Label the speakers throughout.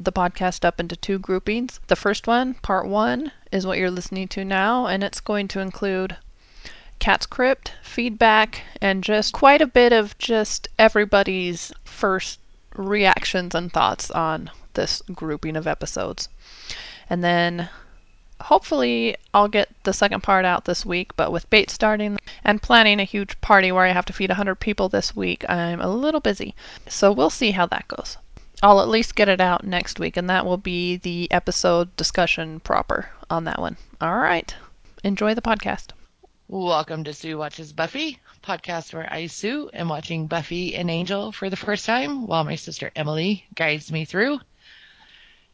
Speaker 1: the podcast up into two groupings. The first one, part one, is what you're listening to now, and it's going to include Cat's Crypt, feedback, and just quite a bit of just everybody's first reactions and thoughts on this grouping of episodes. And then hopefully I'll get the second part out this week, but with Bait starting and planning a huge party where I have to feed 100 people this week, I'm a little busy. So we'll see how that goes. I'll at least get it out next week, and that will be the episode discussion proper on that one. All right. Enjoy the podcast.
Speaker 2: Welcome to Sue Watches Buffy, podcast where I, Sue, am watching Buffy and Angel for the first time while my sister Emily guides me through.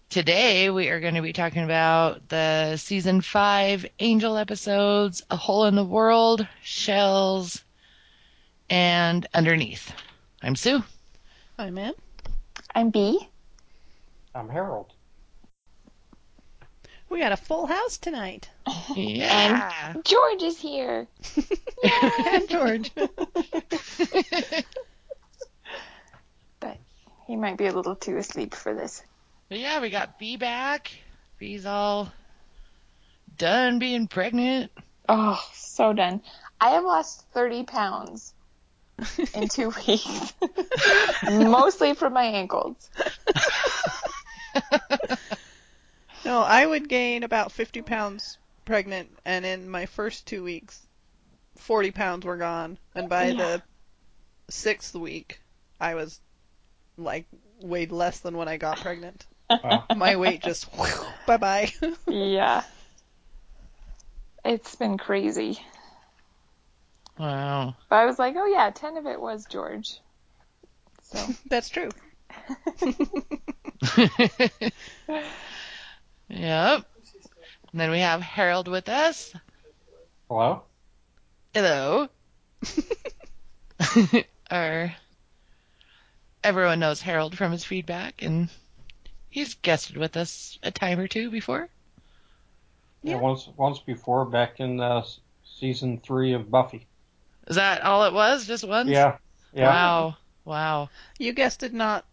Speaker 2: Today we are going to be talking about the season five Angel episodes, A Hole in the World, Shells, and Underneath. I'm Sue.
Speaker 1: I'm Em.
Speaker 3: I'm B.
Speaker 4: I'm Harold.
Speaker 1: We got a full house tonight.
Speaker 2: Yeah.
Speaker 3: And George is here.
Speaker 1: and George.
Speaker 3: But he might be a little too asleep for this.
Speaker 2: But yeah, we got B back. B's all done being pregnant.
Speaker 3: Oh, so done. I have lost 30 pounds in two weeks. Mostly from my ankles.
Speaker 5: No, I would gain about 50 pounds pregnant, and in my first two weeks, 40 pounds were gone. And by
Speaker 3: Yeah.
Speaker 5: the sixth week, I was like weighed less than when I got pregnant.
Speaker 4: Wow.
Speaker 5: My weight just bye bye.
Speaker 3: Yeah. It's been crazy.
Speaker 2: Wow.
Speaker 3: But I was like, oh yeah, 10 of it was George. So,
Speaker 5: That's true.
Speaker 2: yep. And then we have Harold with us.
Speaker 4: Hello?
Speaker 2: Hello. Our everyone knows Harold from his feedback, and he's guested with us a time or two before.
Speaker 4: Yeah.
Speaker 5: Yeah.
Speaker 4: once once before, back in uh, season three of Buffy.
Speaker 2: Is that all it was? Just once?
Speaker 4: Yeah. Yeah.
Speaker 2: Wow. Wow.
Speaker 5: You guessed it not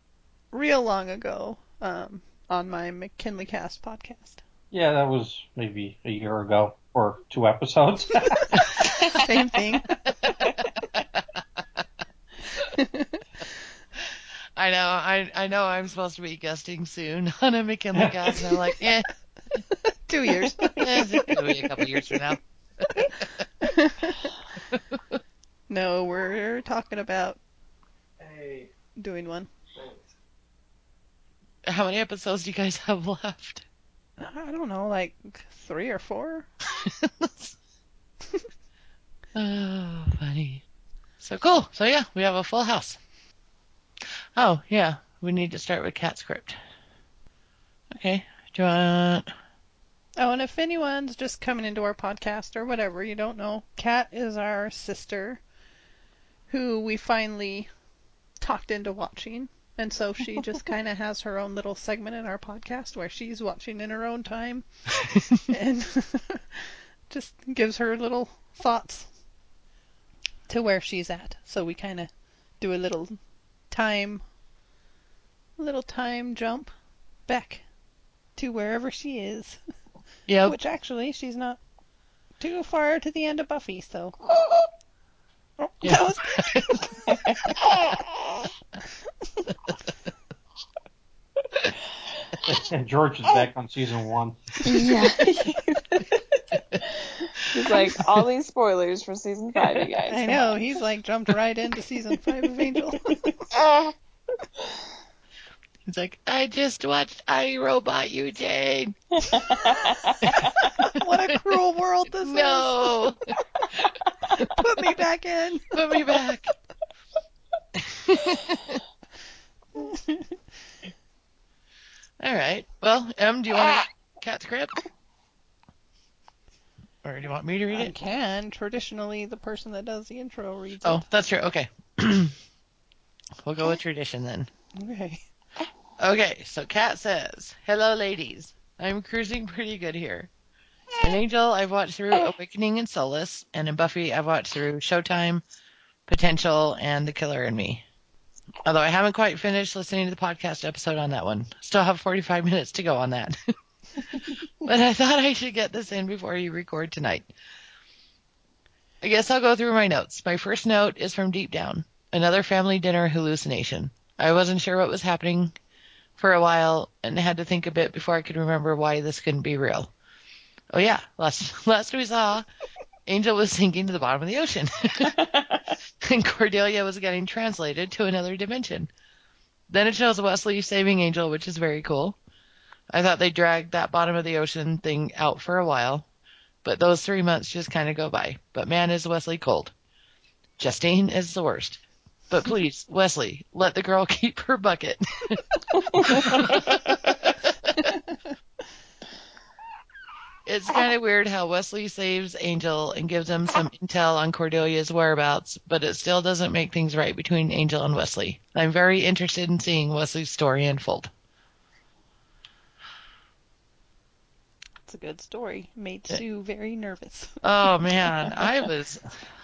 Speaker 5: real long ago um, on my McKinley Cast podcast.
Speaker 4: Yeah, that was maybe a year ago or two episodes.
Speaker 5: Same thing.
Speaker 2: I know. I I know. I'm supposed to be guesting soon on a McKinley cast, and I'm like, eh,
Speaker 5: Two years.
Speaker 2: eh, it'll be a couple years from now.
Speaker 5: No, we're talking about doing one.
Speaker 2: How many episodes do you guys have left?
Speaker 5: I don't know, like three or four.
Speaker 2: oh, funny. So cool. So yeah, we have a full house. Oh yeah, we need to start with cat script. Okay. Do you want?
Speaker 5: Oh, and if anyone's just coming into our podcast or whatever, you don't know, Kat is our sister who we finally talked into watching. And so she just kind of has her own little segment in our podcast where she's watching in her own time and just gives her little thoughts to where she's at. So we kind of do a little time, little time jump back to wherever she is.
Speaker 2: Yep.
Speaker 5: Which actually, she's not too far to the end of Buffy, so.
Speaker 2: Yeah.
Speaker 5: that
Speaker 4: and George is back on season one.
Speaker 3: yeah. He's like, all these spoilers for season five, you guys.
Speaker 5: I know, he's like jumped right into season 5 of Angel.
Speaker 2: It's like I just watched I Robot You Jane.
Speaker 5: what a cruel world this
Speaker 2: No,
Speaker 5: is. Put me back in.
Speaker 2: put me back. All right. Well, Em, do you want ah. to cat script? Or do you want me to read
Speaker 5: I
Speaker 2: it?
Speaker 5: can. Traditionally, the person that does the intro reads
Speaker 2: Oh, that's true. Okay. we'll go with tradition then.
Speaker 5: Okay.
Speaker 2: Okay, so Kat says, Hello, ladies. I'm cruising pretty good here. In Angel, I've watched through Awakening and Solace, and in Buffy, I've watched through Showtime, Potential, and The Killer in Me. Although I haven't quite finished listening to the podcast episode on that one. Still have 45 minutes to go on that. but I thought I should get this in before you record tonight. I guess I'll go through my notes. My first note is from Deep Down, another family dinner hallucination. I wasn't sure what was happening for a while and had to think a bit before I could remember why this couldn't be real. Oh yeah, last last we saw, Angel was sinking to the bottom of the ocean, and Cordelia was getting translated to another dimension. Then it shows Wesley saving Angel, which is very cool. I thought they dragged that bottom of the ocean thing out for a while, but those three months just kind of go by. But man, is Wesley cold. Justine is the worst. But please, Wesley, let the girl keep her bucket. it's kind of weird how Wesley saves Angel and gives him some intel on Cordelia's whereabouts, but it still doesn't make things right between Angel and Wesley. I'm very interested in seeing Wesley's story unfold.
Speaker 5: It's a good story. Made Sue very nervous.
Speaker 2: Oh man, I was,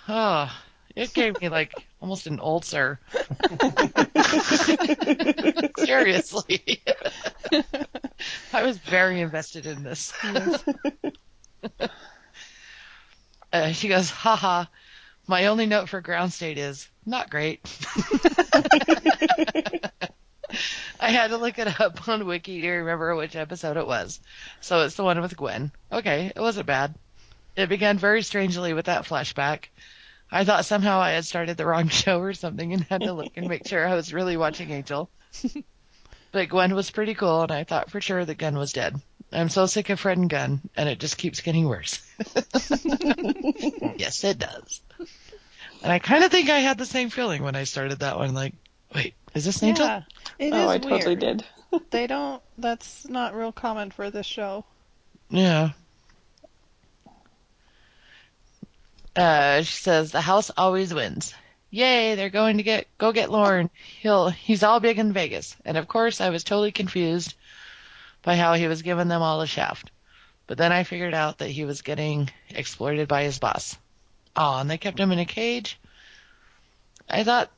Speaker 2: oh, it gave me like almost an ulcer. Seriously. I was very invested in this. Uh, she goes, haha, my only note for ground state is not great. I had to look it up on Wiki to remember which episode it was. So it's the one with Gwen. Okay, it wasn't bad. It began very strangely with that flashback. I thought somehow I had started the wrong show or something and had to look and make sure I was really watching Angel. but Gwen was pretty cool, and I thought for sure that Gunn was dead. I'm so sick of Fred and Gunn, and it just keeps getting worse. yes, it does. And I kind of think I had the same feeling when I started that one. Like, wait, is this Angel?
Speaker 5: Yeah, it oh, is
Speaker 3: oh, I
Speaker 5: weird.
Speaker 3: totally did.
Speaker 5: They don't. That's not real common for this show.
Speaker 2: Yeah. Uh, she says the house always wins. Yay, they're going to get go get Lorne. He'll he's all big in Vegas. And of course I was totally confused by how he was giving them all a shaft. But then I figured out that he was getting exploited by his boss. Oh, and they kept him in a cage. I thought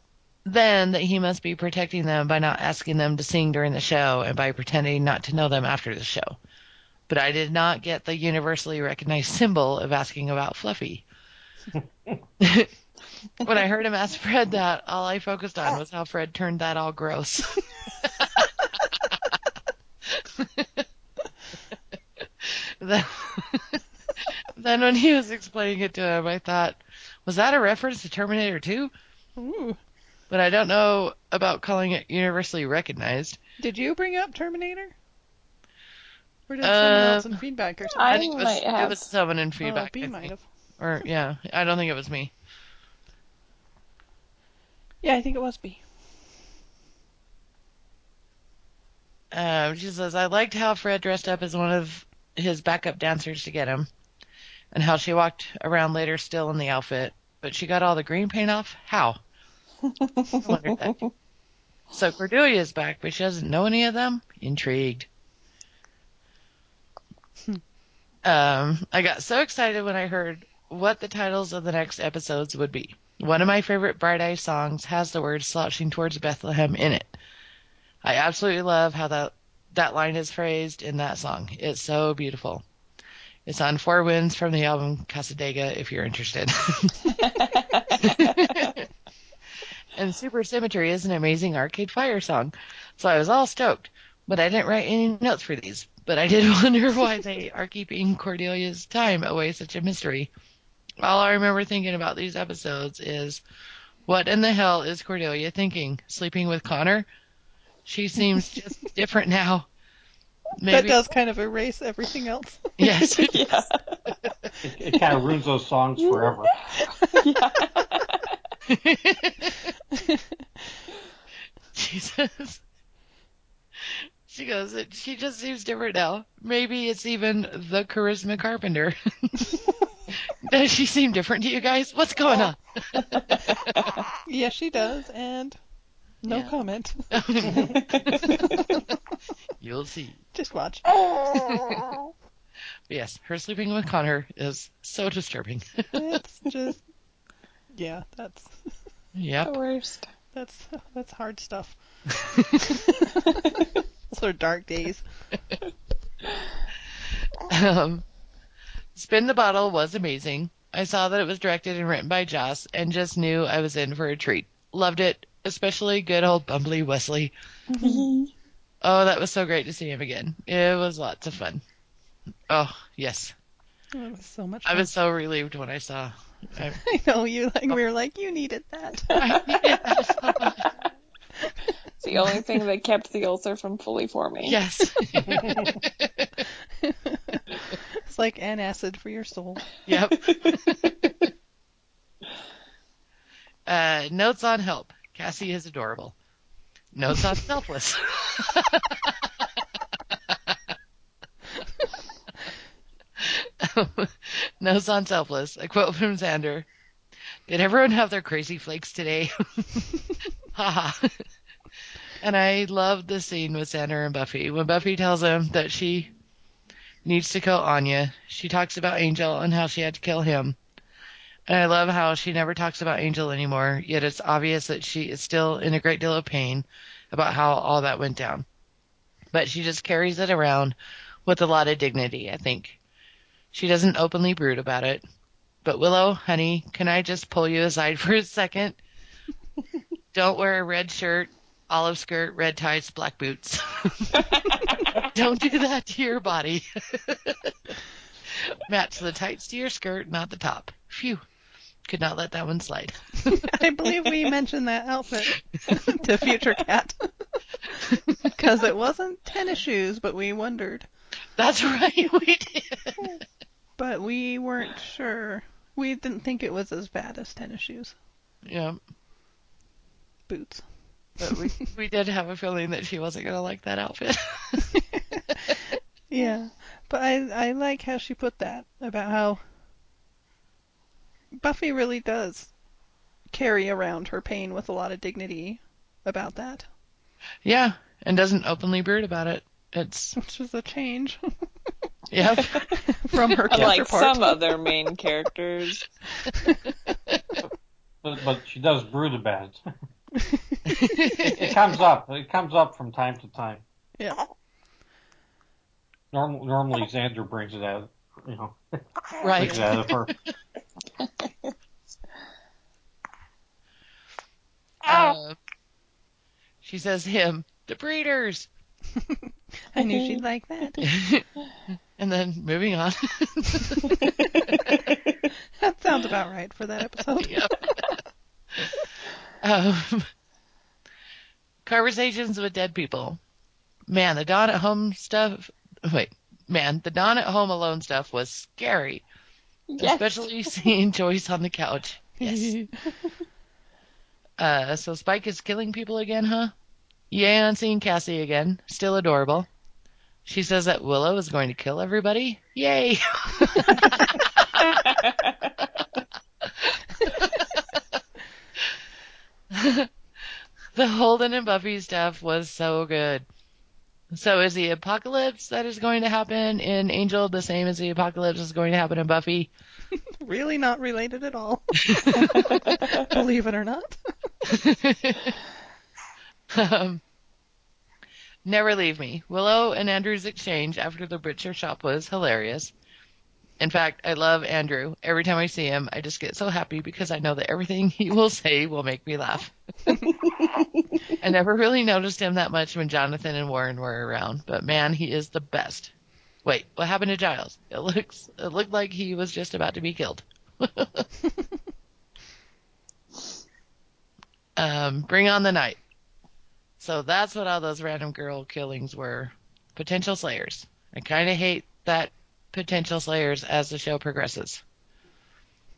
Speaker 2: then that he must be protecting them by not asking them to sing during the show and by pretending not to know them after the show. But I did not get the universally recognized symbol of asking about Fluffy. when I heard him ask Fred that, all I focused on was how Fred turned that all gross. then, then when he was explaining it to him, I thought, was that a reference to Terminator 2?
Speaker 5: Ooh.
Speaker 2: But I don't know about calling it universally recognized.
Speaker 5: Did you bring up Terminator? Or did
Speaker 2: Uh,
Speaker 5: someone else in feedback or something?
Speaker 3: I
Speaker 2: think it was,
Speaker 3: might
Speaker 2: it
Speaker 3: have.
Speaker 2: was someone in
Speaker 5: oh,
Speaker 2: feedback.
Speaker 5: B
Speaker 2: I
Speaker 5: might
Speaker 2: think.
Speaker 5: have.
Speaker 2: Or yeah, I don't think it was me.
Speaker 5: Yeah, I think it was B.
Speaker 2: Um, she says, I liked how Fred dressed up as one of his backup dancers to get him, and how she walked around later still in the outfit, but she got all the green paint off? How? I wondered that. So Cordelia's back, but she doesn't know any of them? Intrigued. um, I got so excited when I heard what the titles of the next episodes would be. One of my favorite Bright Eyes songs has the word slouching towards Bethlehem in it. I absolutely love how that that line is phrased in that song. It's so beautiful. It's on Four Winds from the album Cassadaga if you're interested. and Super Symmetry is an amazing Arcade Fire song. So I was all stoked, but I didn't write any notes for these. But I did wonder why they are keeping Cordelia's time away such a mystery. All I remember thinking about these episodes is, what in the hell is Cordelia thinking? Sleeping with Connor? She seems just different now.
Speaker 5: That does kind of erase everything else.
Speaker 2: yes.
Speaker 3: yeah.
Speaker 4: It, it kind of ruins those songs forever.
Speaker 3: yeah.
Speaker 2: She says, she goes, she just seems different now. Maybe it's even the Charisma Carpenter. Does she seem different to you guys? What's going on?
Speaker 5: yes, she does, and no
Speaker 2: Yeah.
Speaker 5: comment.
Speaker 2: You'll see.
Speaker 5: Just watch.
Speaker 3: Oh.
Speaker 2: Yes, her sleeping with Connor is so disturbing.
Speaker 5: It's just, yeah, that's.
Speaker 3: The
Speaker 2: yep.
Speaker 3: worst.
Speaker 5: That's that's hard stuff. Those are dark days.
Speaker 2: Um, Spin the Bottle was amazing. I saw that it was directed and written by Joss and just knew I was in for a treat. Loved it, especially good old Bumbly Wesley. Mm-hmm. Oh, that was so great to see him again. It was lots of fun. Oh, yes.
Speaker 5: It was so much. fun.
Speaker 2: I was so relieved when I saw. I,
Speaker 5: I know you like. We were like, you needed that.
Speaker 2: I needed that so much.
Speaker 3: It's the only thing that kept the ulcer from fully forming.
Speaker 2: Yes.
Speaker 5: It's like antacid for your soul.
Speaker 2: Yep. uh, notes on help. Cassie is adorable. Notes on selfless. notes on selfless. A quote from Xander. Did everyone have their crazy flakes today? Haha. and I love the scene with Xander and Buffy. When Buffy tells him that she needs to kill Anya. She talks about Angel and how she had to kill him. And I love how she never talks about Angel anymore, yet it's obvious that she is still in a great deal of pain about how all that went down. But she just carries it around with a lot of dignity, I think. She doesn't openly brood about it. But Willow, honey, can I just pull you aside for a second? Don't wear a red shirt, olive skirt, red tights, black boots. Don't do that to your body. Match the tights to your skirt, not the top. Phew. Could not let that one slide.
Speaker 5: I believe we mentioned that outfit to Future Cat. Because it wasn't tennis shoes, but we wondered.
Speaker 2: That's right, we did.
Speaker 5: But we weren't sure. We didn't think it was as bad as tennis shoes.
Speaker 2: Yeah,
Speaker 5: Boots.
Speaker 2: But we we did have a feeling that she wasn't gonna like that outfit.
Speaker 5: Yeah. But I I like how she put that about how Buffy really does carry around her pain with a lot of dignity about that.
Speaker 2: yeah, and doesn't openly brood about it. It's
Speaker 5: Which is a change
Speaker 2: yeah,
Speaker 5: from her
Speaker 3: Unlike
Speaker 5: counterpart.
Speaker 3: some other main characters.
Speaker 4: But, but she does brood about it. It comes up. It comes up from time to time.
Speaker 5: Yeah.
Speaker 4: Norm, normally Xander brings it out. You know,
Speaker 2: right.
Speaker 4: brings it out of her.
Speaker 2: Uh, she says him, the breeders,
Speaker 5: I knew she'd like that.
Speaker 2: and then moving on.
Speaker 5: That sounds about right for that episode.
Speaker 2: Yep. Um, conversations with dead people. Man, the Dawn at Home stuff. Wait, man, the Dawn at Home Alone stuff was scary,
Speaker 3: Yes.
Speaker 2: especially seeing Joyce on the couch. Yes. Uh, so Spike is killing people again, huh? Yay on seeing Cassie again. Still adorable. She says that Willow is going to kill everybody. Yay! the Holden and Buffy stuff was so good. So is the apocalypse that is going to happen in Angel the same as the apocalypse is going to happen in Buffy?
Speaker 5: really not related at all. Believe it or not.
Speaker 2: um, Never Leave Me. Willow and Andrew's exchange after the butcher shop was hilarious. In fact, I love Andrew. Every time I see him, I just get so happy because I know that everything he will say will make me laugh. I never really noticed him that much when Jonathan and Warren were around, but man, he is the best. Wait, what happened to Giles? It looks it looked like he was just about to be killed. um, bring on the night. So that's what all those random girl killings were. Potential slayers. I kind of hate that potential slayers as the show progresses.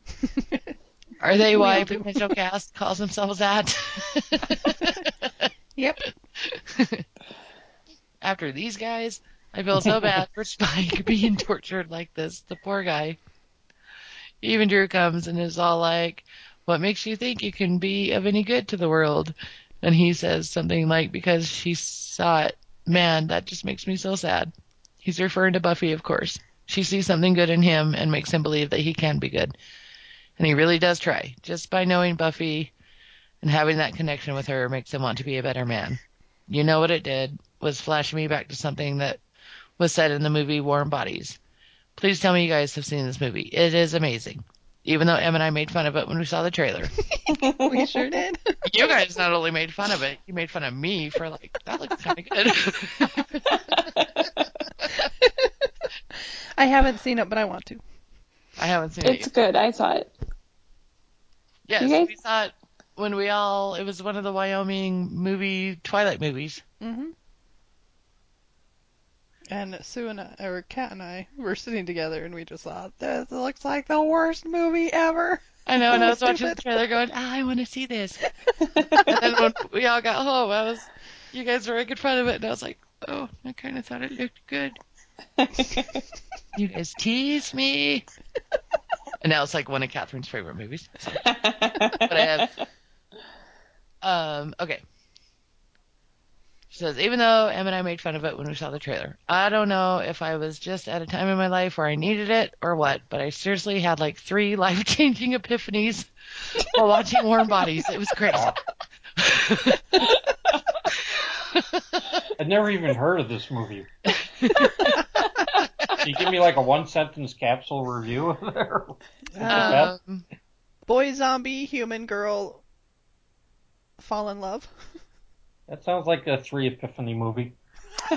Speaker 2: Are they why potential cast calls themselves that?
Speaker 5: Yep.
Speaker 2: After these guys, I feel so bad for Spike being tortured like this. The poor guy. Even Dru comes and is all like, What makes you think you can be of any good to the world? And he says something like, Because she saw it. Man, that just makes me so sad. He's referring to Buffy, of course. She sees something good in him and makes him believe that he can be good. And he really does try. Just by knowing Buffy and having that connection with her makes him want to be a better man. You know what it did was flash me back to something that was said in the movie Warm Bodies. Please tell me you guys have seen this movie. It is amazing. Even though Em and I made fun of it when we saw the trailer.
Speaker 5: we sure did.
Speaker 2: you guys not only made fun of it, you made fun of me for like, that looks kind of good.
Speaker 5: I haven't seen it, but I want to.
Speaker 2: I haven't seen it
Speaker 3: It's
Speaker 2: yet.
Speaker 3: good. I saw it.
Speaker 2: Yes,
Speaker 3: guys-
Speaker 2: we saw it when we all, it was one of the Wyoming movie, Twilight movies.
Speaker 5: hmm And Sue and I, or Kat and I were sitting together, and we just thought, "This looks like the worst movie ever."
Speaker 2: I know, and I was watching the trailer going, ah, I want to see this. and then when we all got home, I was, you guys were making fun of it, and I was like, oh, I kind of thought it looked good. You guys tease me. And now it's like one of Catherine's favorite movies. But I have. Um, okay. She says, even though Em and I made fun of it when we saw the trailer, I don't know if I was just at a time in my life where I needed it or what, but I seriously had like three life changing epiphanies while watching Warm Bodies. It was great.
Speaker 4: I'd never even heard of this movie. Can you give me like a one sentence capsule review of there?
Speaker 2: Um,
Speaker 5: boy, zombie, human, girl, fall in love.
Speaker 4: That sounds like a three epiphany movie.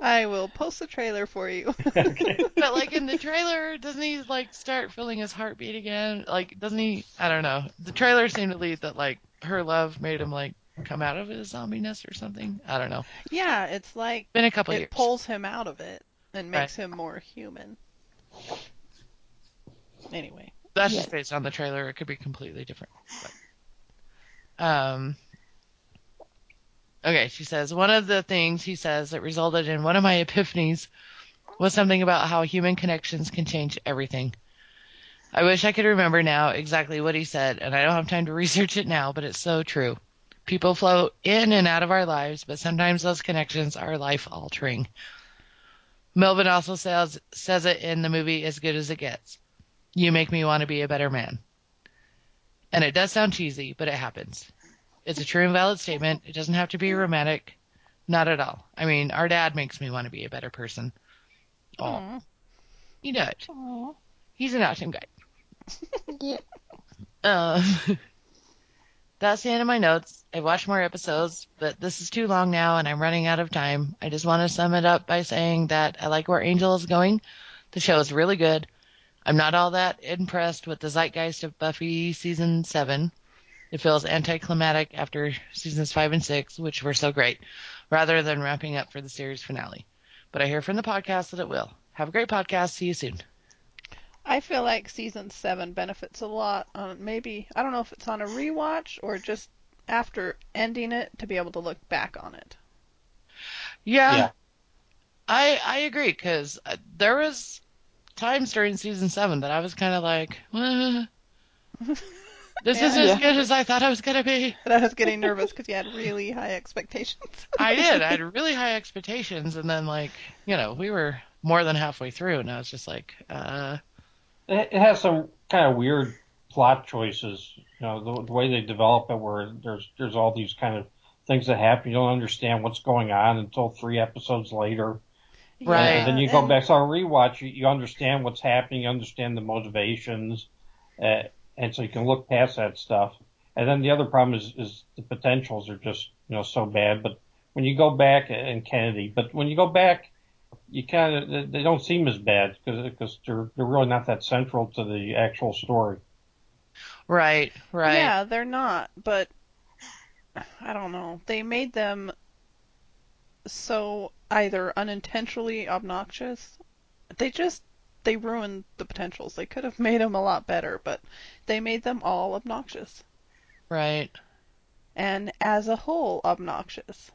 Speaker 5: I will post the trailer for you.
Speaker 4: okay.
Speaker 2: but like in the trailer, doesn't he like start feeling his heartbeat again? Like, doesn't he? I don't know. The trailer seemed to lead that like her love made him like come out of his zombiness or something. I don't know.
Speaker 5: yeah, it's like
Speaker 2: Been a couple
Speaker 5: it
Speaker 2: years.
Speaker 5: pulls him out of it and makes him more human. Anyway,
Speaker 2: That's
Speaker 3: Yes.
Speaker 2: just based on the trailer. It could be completely different. But, um. Okay, she says one of the things he says that resulted in one of my epiphanies was something about how human connections can change everything. I wish I could remember now exactly what he said, and I don't have time to research it now, but it's so true. People flow in and out of our lives, but sometimes those connections are life altering. Melvin also says says it in the movie As Good as It Gets. You make me want to be a better man. And it does sound cheesy, but it happens. It's a true and valid statement. It doesn't have to be romantic. Not at all. I mean, our dad makes me want to be a better person. Oh,
Speaker 5: Aw.
Speaker 2: he does.
Speaker 3: Aw.
Speaker 2: He's an awesome guy.
Speaker 3: Yeah.
Speaker 2: Um, that's the end of my notes. I've watched more episodes, but this is too long now and I'm running out of time. I just want to sum it up by saying that I like where Angel is going. The show is really good. I'm not all that impressed with the zeitgeist of Buffy season 7. It feels anticlimactic after seasons 5 and 6, which were so great, rather than wrapping up for the series finale. But I hear from the podcast that it will. Have a great podcast. See you soon.
Speaker 5: I feel like season seven benefits a lot on maybe I don't know if it's on a rewatch or just after ending it to be able to look back on it.
Speaker 2: Yeah,
Speaker 4: Yeah.
Speaker 2: I I agree because there was times during season seven that I was kind of like, "Uh, this
Speaker 5: Yeah.
Speaker 2: isn't as
Speaker 3: Yeah.
Speaker 2: good as I thought I was gonna be.
Speaker 5: But I was getting nervous because you had really high expectations.
Speaker 2: I did. I had really high expectations, and then like you know we were more than halfway through, and I was just like, uh,
Speaker 4: It it has some kind of weird plot choices. You know, the, the way they develop it, where there's there's all these kind of things that happen. You don't understand what's going on until three episodes later.
Speaker 2: Right.
Speaker 4: And then you go
Speaker 5: and-
Speaker 4: back, so a rewatch, you, you understand what's happening, you understand the motivations, uh, and so you can look past that stuff. And then the other problem is, is the potentials are just, you know, so bad. But when you go back, and Kennedy, but when you go back, you kind of, they don't seem as bad because they're, they're really not that central to the actual story.
Speaker 2: right, right,
Speaker 5: Yeah, they're not, but I don't know. They made them so either unintentionally obnoxious. They just they ruined the potentials. They could have made them a lot better, but they made them all obnoxious
Speaker 2: right.
Speaker 5: and as a whole obnoxious.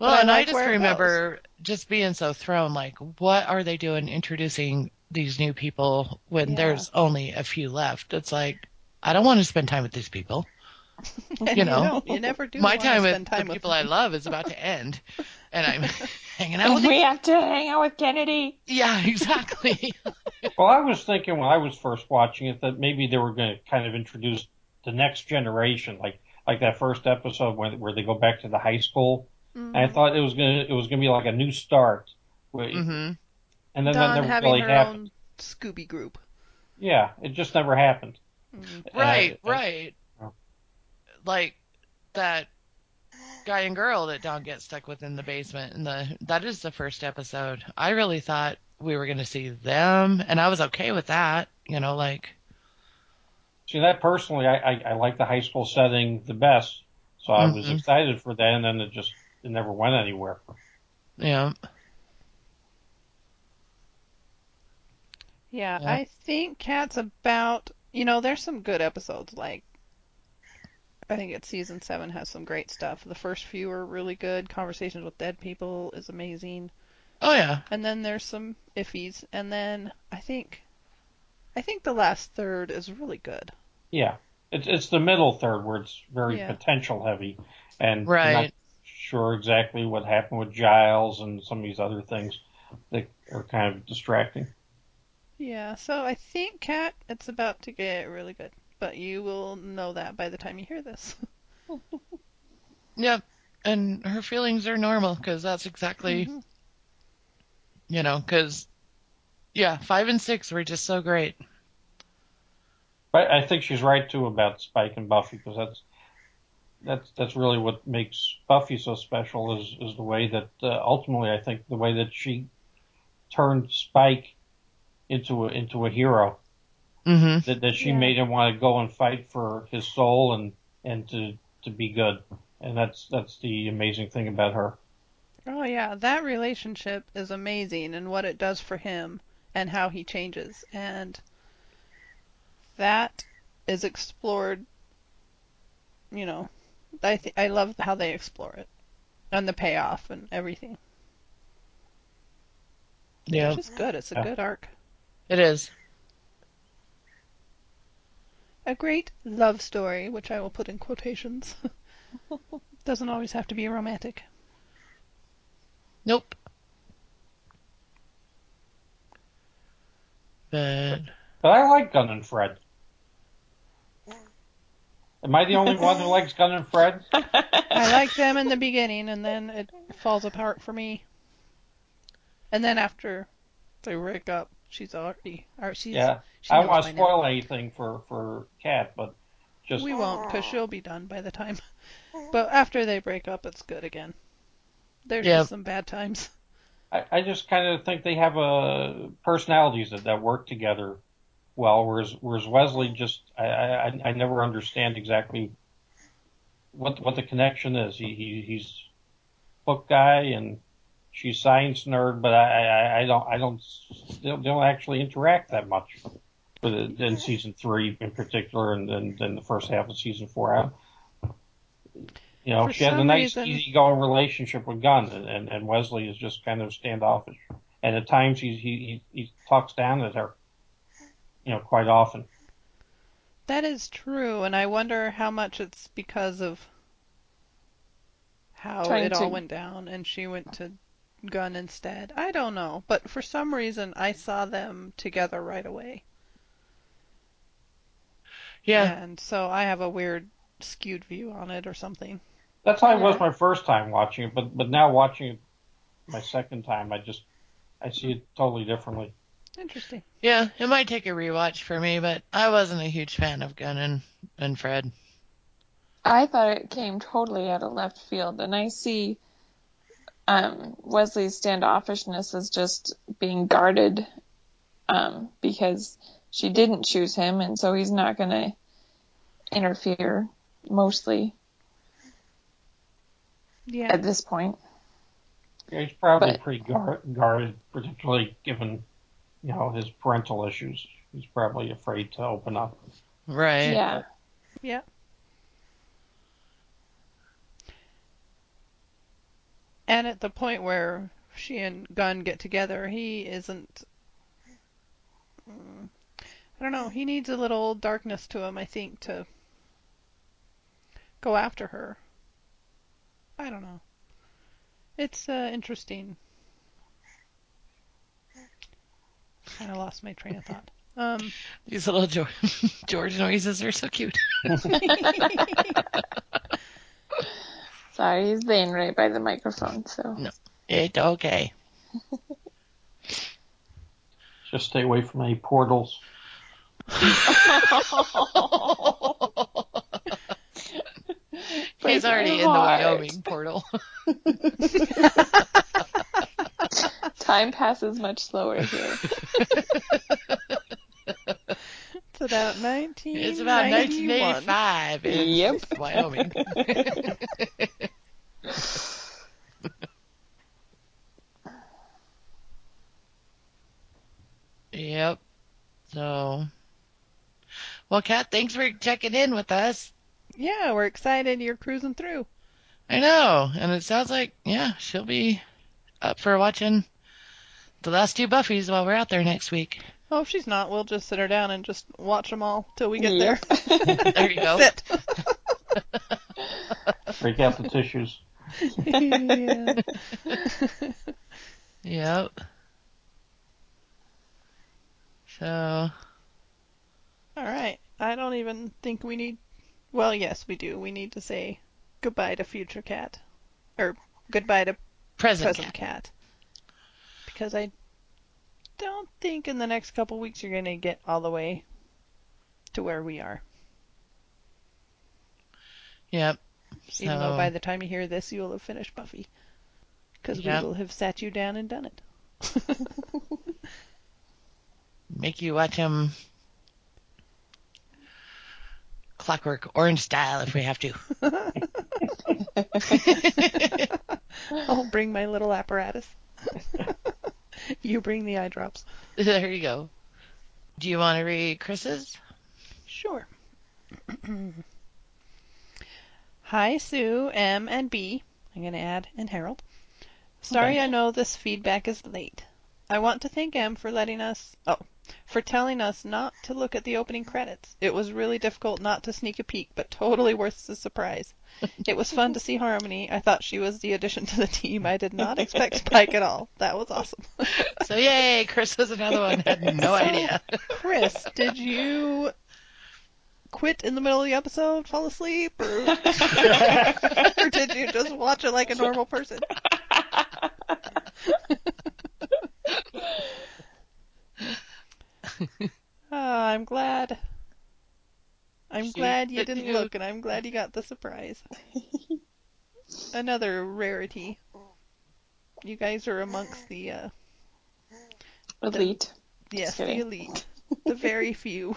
Speaker 2: Well,
Speaker 5: But I
Speaker 2: and I
Speaker 5: like
Speaker 2: just remember just being so thrown, like, what are they doing introducing these new people when
Speaker 5: Yeah.
Speaker 2: there's only a few left? It's like, I don't want to spend time with these people.
Speaker 5: And
Speaker 2: You know,
Speaker 5: don't- you never do
Speaker 2: My time with
Speaker 5: time
Speaker 2: the
Speaker 5: with
Speaker 2: people I love is about to end. and I'm hanging out with
Speaker 3: we have to hang out with Kennedy.
Speaker 2: Yeah, exactly.
Speaker 4: Well, I was thinking when I was first watching it that maybe they were going to kind of introduce the next generation, like like that first episode where where they go back to the high school.
Speaker 5: Mm.
Speaker 4: And I thought it was gonna it was gonna be like a new start. Where,
Speaker 2: hmm
Speaker 4: And then that never really
Speaker 5: her
Speaker 4: happened.
Speaker 5: own Scooby group.
Speaker 4: Yeah, it just never happened.
Speaker 5: Mm.
Speaker 4: And
Speaker 2: Right,
Speaker 4: I- I-
Speaker 2: right. Like that guy and girl that Dawn gets stuck with in the basement, and the that is the first episode. I really thought we were going to see them, and I was okay with that. You know, like
Speaker 4: See that personally, I, I I like the high school setting the best, so I was
Speaker 2: Mhm.
Speaker 4: excited for that, and then it just it never went anywhere.
Speaker 2: yeah,
Speaker 5: Yeah,
Speaker 2: Yeah.
Speaker 5: I think Cat's about, you know, there's some good episodes. Like, I think it's season seven has some great stuff. The first few are really good. Conversations with Dead People is amazing.
Speaker 2: oh yeah,
Speaker 5: And then there's some iffies. And then I think, I think the last third is really good.
Speaker 4: Yeah, it's it's the middle third where it's very
Speaker 5: Yeah.
Speaker 4: potential heavy, and you're
Speaker 2: Right.
Speaker 4: not sure exactly what happened with Giles and some of these other things that are kind of distracting.
Speaker 5: Yeah, so I think Cat, it's about to get really good. But you will know that by the time you hear this.
Speaker 2: yep. And her feelings are normal because that's exactly
Speaker 5: Mhm.
Speaker 2: you know because yeah, five and six were just so great.
Speaker 4: But I think she's right too about Spike and Buffy because that's that's that's really what makes Buffy so special is is the way that uh, ultimately I think the way that she turned Spike into a into a hero
Speaker 2: hmm
Speaker 4: that that she
Speaker 5: Yeah.
Speaker 4: made him want to go and fight for his soul and and to to be good and that's that's the amazing thing about her.
Speaker 5: Oh yeah, that relationship is amazing and what it does for him and how he changes and that is explored you know I th- I love how they explore it and the payoff and everything.
Speaker 2: Yeah,
Speaker 5: It's just good. It's a
Speaker 4: Yeah.
Speaker 5: good arc.
Speaker 2: it is.
Speaker 5: A great love story, which I will put in quotations. Doesn't always have to be romantic.
Speaker 2: Nope. But
Speaker 4: But I like Gunn and Fred. Am I the only one who likes Gunn and Fred?
Speaker 5: I like them in the beginning, and then it falls apart for me. And then after they break up, she's already, or she's.
Speaker 4: Yeah.
Speaker 5: she
Speaker 4: I
Speaker 5: knows
Speaker 4: don't want
Speaker 5: by
Speaker 4: to
Speaker 5: now.
Speaker 4: spoil anything for for Kat, but just
Speaker 5: We won't, because she'll be done by the time. But after they break up, it's good again. There's
Speaker 2: Yeah.
Speaker 5: just some bad times.
Speaker 4: I, I just kind of think they have uh, personalities that, that work together well, whereas whereas Wesley just I, I I never understand exactly what what the connection is. He, he he's book guy and she's science nerd, but I I, I don't I don't they don't, actually interact that much. For the, in season three in particular, and then then the first half of season four. I, you know,
Speaker 5: For
Speaker 4: she has a nice,
Speaker 5: reason-
Speaker 4: easygoing relationship with Gunn, and, and, and Wesley is just kind of standoffish. And at times he he he talks down at her, you know, quite often.
Speaker 5: That is true, and I wonder how much it's because of how
Speaker 3: Trying
Speaker 5: it all
Speaker 3: to-
Speaker 5: went down and she went to Gunn instead. I don't know, but for some reason I saw them together right away.
Speaker 2: yeah,
Speaker 5: And so I have a weird skewed view on it or something.
Speaker 4: That's how it was my first time watching it, but but now watching it my second time, I just I see it totally differently.
Speaker 5: Interesting.
Speaker 2: yeah, it might take a rewatch for me, but I wasn't a huge fan of Gunn and, and Fred.
Speaker 3: I thought it came totally out of left field, and I see um, Wesley's standoffishness is just being guarded um, because she didn't choose him, and so he's not going to interfere mostly
Speaker 5: Yeah.
Speaker 3: at this point.
Speaker 4: Yeah, he's probably
Speaker 3: But-
Speaker 4: pretty guard, guarded, particularly given you know his parental issues. He's probably afraid to open up.
Speaker 2: Right.
Speaker 3: Yeah.
Speaker 5: Yeah. And at the point where she and Gunn get together, he isn't. mm, I don't know. He needs a little darkness to him, I think, to go after her. I don't know. It's uh, interesting. Kind of lost my train of thought. Um,
Speaker 2: These little George, George noises are so cute.
Speaker 3: Sorry, he's laying right by the microphone, so.
Speaker 2: It's eh, okay.
Speaker 4: Just stay away from any portals.
Speaker 2: He's already in the. Wyoming portal.
Speaker 3: Time passes much slower here.
Speaker 5: It's about 19.
Speaker 2: It's about 1985 in
Speaker 3: Yep.
Speaker 2: Wyoming. yep. So, well, Kat, thanks for checking in with us.
Speaker 5: Yeah, we're excited you're cruising through.
Speaker 2: I know, and it sounds like yeah, she'll be up for watching the last two Buffys while we're out there next week.
Speaker 5: Oh, if she's not, we'll just sit her down and just watch them all till we get
Speaker 3: Yep.
Speaker 5: there.
Speaker 2: There you go.
Speaker 5: Sit.
Speaker 4: Break out the tissues.
Speaker 5: yeah.
Speaker 2: Yep. So,
Speaker 5: All right. I don't even think we need. Well, yes, we do. We need to say goodbye to future cat, or goodbye to
Speaker 2: present,
Speaker 5: present
Speaker 2: Kat.
Speaker 5: cat, because I don't think in the next couple weeks you're gonna get all the way to where we are.
Speaker 2: Yep.
Speaker 5: So, Even though by the time you hear this, you'll have finished Buffy, because
Speaker 2: Yep.
Speaker 5: we will have sat you down and done it.
Speaker 2: make you watch him clockwork orange style if we have to.
Speaker 5: I'll bring my little apparatus. you bring the eye drops.
Speaker 2: there you go. Do you want to read Chris's?
Speaker 5: Sure. Hi, Sue, M, and B. I'm going to add and Harold. Sorry
Speaker 2: Okay.
Speaker 5: I know this feedback is late. I want to thank M for letting us, oh, for telling us not to look at the opening credits. It was really difficult not to sneak a peek, but totally worth the surprise. It was fun to see Harmony. I thought she was the addition to the team. I did not expect Spike at all. That was awesome.
Speaker 2: So yay, Chris was another one. Had no idea.
Speaker 5: Chris, did you quit in the middle of the episode, fall asleep, or, or did you just watch it like a normal person? Ah, I'm glad. I'm
Speaker 2: She
Speaker 5: glad you
Speaker 2: did
Speaker 5: didn't
Speaker 2: you.
Speaker 5: look, and I'm glad you got the surprise. Another rarity. You guys are amongst the uh,
Speaker 3: Elite.
Speaker 5: Yes, the
Speaker 3: kidding.
Speaker 5: elite. The very few.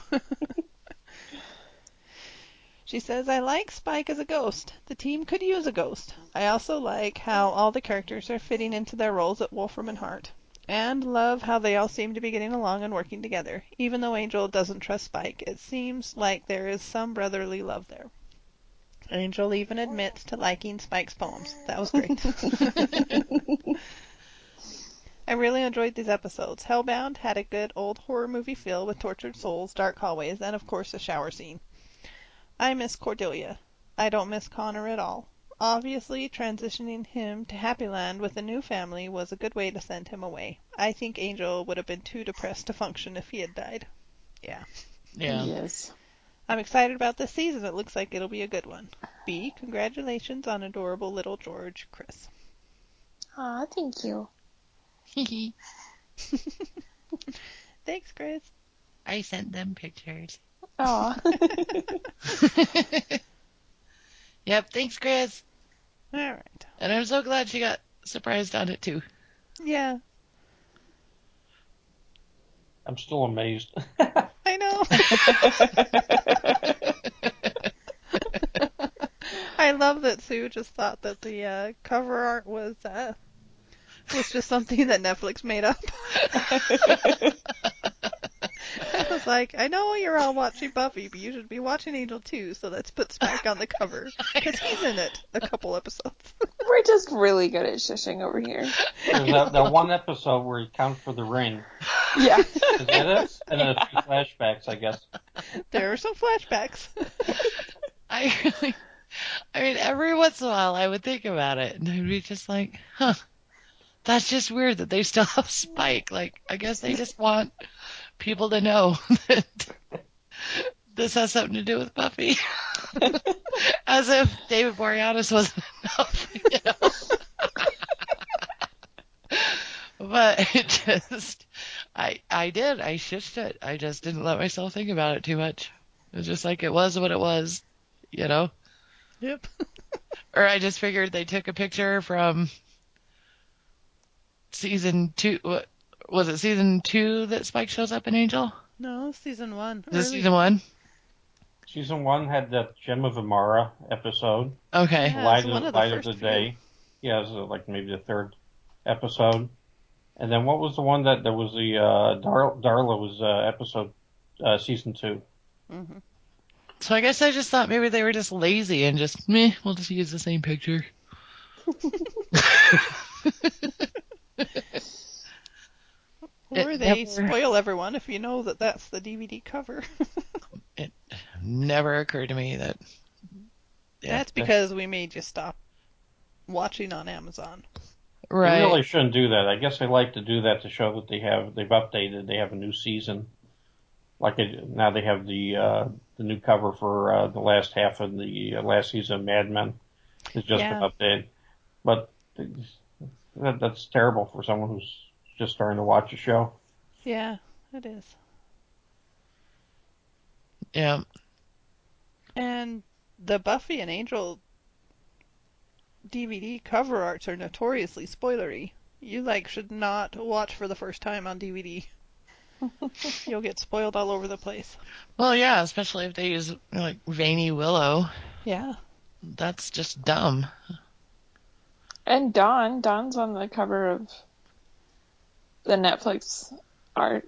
Speaker 5: she says, I like Spike as a ghost. The team could use a ghost. I also like how all the characters are fitting into their roles at Wolfram and Hart. And love how they all seem to be getting along and working together. Even though Angel doesn't trust Spike, it seems like there is some brotherly love there. Angel even admits to liking Spike's poems. That was great. I really enjoyed these episodes. Hellbound had a good old horror movie feel with tortured souls, dark hallways, and of course a shower scene. I miss Cordelia. I don't miss Connor at all. Obviously, transitioning him to Happy Land with a new family was a good way to send him away. I think Angel would have been too depressed to function if he had died. Yeah.
Speaker 2: Yeah.
Speaker 3: Yes.
Speaker 5: I'm excited about this season. It looks like it'll be a good one. B, congratulations on adorable little George, Chris.
Speaker 3: Aw, thank you.
Speaker 5: Thanks, Chris.
Speaker 2: I sent them pictures.
Speaker 3: Aw.
Speaker 2: Yep, thanks, Chris.
Speaker 5: All right.
Speaker 2: And I'm so glad she got surprised on it too.
Speaker 5: Yeah,
Speaker 4: I'm still amazed.
Speaker 5: I know. I love that Sue just thought that the uh, cover art was uh, was just something that Netflix made up. I was like, I know you're all watching Buffy, but you should be watching Angel too. So let's put Spike on the cover because he's in it a couple episodes.
Speaker 3: We're just really good at shushing over here.
Speaker 4: There's that, that one episode where he counts for the ring.
Speaker 3: Yeah.
Speaker 4: Is that it? And then a few flashbacks, I guess.
Speaker 5: there are some flashbacks.
Speaker 2: I really, I mean, every once in a while I would think about it and I'd be just like, huh, that's just weird that they still have Spike. Like, I guess they just want people to know that this has something to do with Buffy. As if David Boreanaz wasn't enough, you know? but it just, I, I did, I shifted it. I just didn't let myself think about it too much. It was just like it was what it was, you know?
Speaker 5: Yep.
Speaker 2: Or I just figured they took a picture from season two. What was it? Season two that Spike shows up in Angel.
Speaker 5: No, season one.
Speaker 2: Is this
Speaker 5: Early-
Speaker 2: season one?
Speaker 4: Season one had that Gem of Amara episode,
Speaker 2: Okay.
Speaker 5: Yeah,
Speaker 4: Light,
Speaker 5: it's
Speaker 4: of,
Speaker 5: one of the
Speaker 4: Light of
Speaker 5: first
Speaker 4: the
Speaker 5: few.
Speaker 4: Day. Yeah, it was like maybe the third episode. And then what was the one that there was the uh, Dar- Darla was uh, episode uh, season two.
Speaker 5: Mhm.
Speaker 2: So I guess I just thought maybe they were just lazy and just meh. We'll just use the same picture.
Speaker 5: Or
Speaker 2: It
Speaker 5: they
Speaker 2: never-
Speaker 5: spoil everyone if you know that that's the DVD cover.
Speaker 2: It never occurred to me that. Yeah,
Speaker 5: that's because we made you stop watching on Amazon.
Speaker 2: right.
Speaker 4: They really shouldn't do that. I guess they like to do that to show that they have they've updated. They have a new season. Like it, now they have the uh, the new cover for uh, the last half of the uh, last season of Mad Men. It's just
Speaker 5: Yeah.
Speaker 4: been updated, but that, that's terrible for someone who's just starting to watch a show.
Speaker 5: Yeah, it is.
Speaker 2: Yeah.
Speaker 5: And the Buffy and Angel DVD cover arts are notoriously spoilery. You like should not watch for the first time on DVD. You'll get spoiled all over the place.
Speaker 2: Well, yeah, especially if they use like veiny willow.
Speaker 5: Yeah.
Speaker 2: That's just dumb.
Speaker 3: And Dawn, Dawn's on the cover of the Netflix art.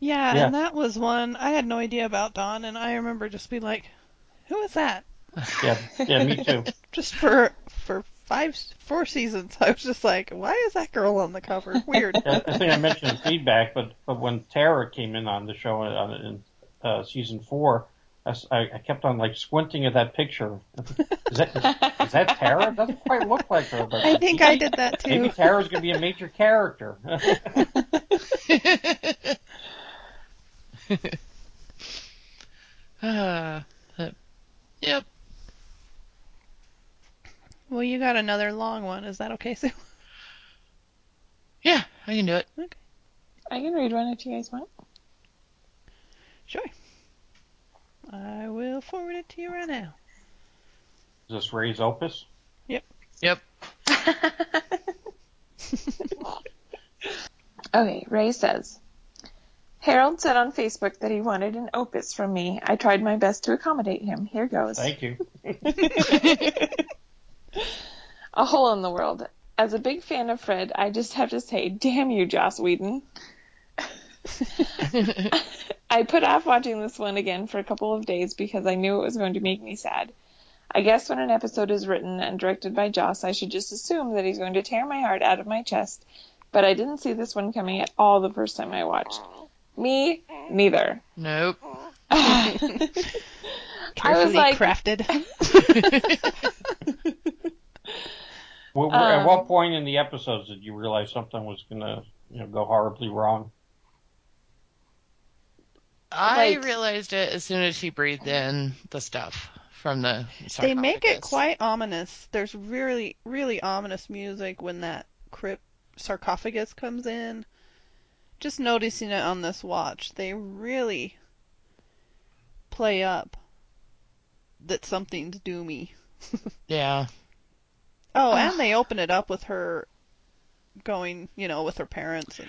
Speaker 5: Yeah,
Speaker 4: Yeah.
Speaker 5: and that was one I had no idea about Dawn, and I remember just being like, "Who is that?"
Speaker 4: Yeah, yeah, me too.
Speaker 5: Just for for five, four seasons, I was just like, "Why is that girl on the cover? Weird."
Speaker 4: I I think I mentioned feedback, but but when Tara came in on the show on in uh, season four, I, s- I- I kept on like squinting at that picture. Is that is, is that Tara? It doesn't quite look like her, but
Speaker 5: I think I did that too.
Speaker 4: maybe
Speaker 5: too.
Speaker 4: Tara's gonna be a major character.
Speaker 2: Ah, but- yep.
Speaker 5: Well, you got another long one. Is that okay, Sue?
Speaker 2: Yeah, I can do it. Okay.
Speaker 3: I can read one if you guys want.
Speaker 5: Sure. I will forward it to you right now.
Speaker 4: Is this Ray's Opus?
Speaker 2: Yep. Yep.
Speaker 3: okay, Ray says Harold said on Facebook that he wanted an opus from me. I tried my best to accommodate him. Here goes.
Speaker 4: Thank you.
Speaker 3: A hole in the world. As a big fan of Fred, I just have to say, damn you, Joss Whedon. I put off watching this one again for a couple of days because I knew it was going to make me sad. I guess when an episode is written and directed by Joss, I should just assume that he's going to tear my heart out of my chest, but I didn't see this one coming at all the first time I watched. Me, neither.
Speaker 2: Nope.
Speaker 3: I was like,
Speaker 5: crafted.
Speaker 4: Well, at
Speaker 3: Um,
Speaker 4: what point in the episodes did you realize something was gonna you know go horribly wrong?
Speaker 2: I
Speaker 3: Like-
Speaker 2: realized it as soon as she breathed in the stuff from the
Speaker 5: they make it quite ominous. There's really, really ominous music when that crypt sarcophagus comes in. Just noticing it on this watch, they really play up that something's doomy.
Speaker 2: Yeah.
Speaker 5: Oh, and they open it up with her going, you know, with her parents and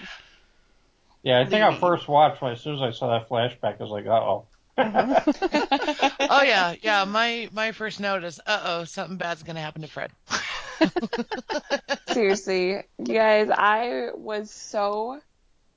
Speaker 4: Yeah, I think I first watched when as soon as I saw that flashback, I was like, uh oh.
Speaker 2: Oh yeah, yeah. My my first note is, uh oh, something bad's gonna happen to Fred.
Speaker 3: Seriously, you guys, I was so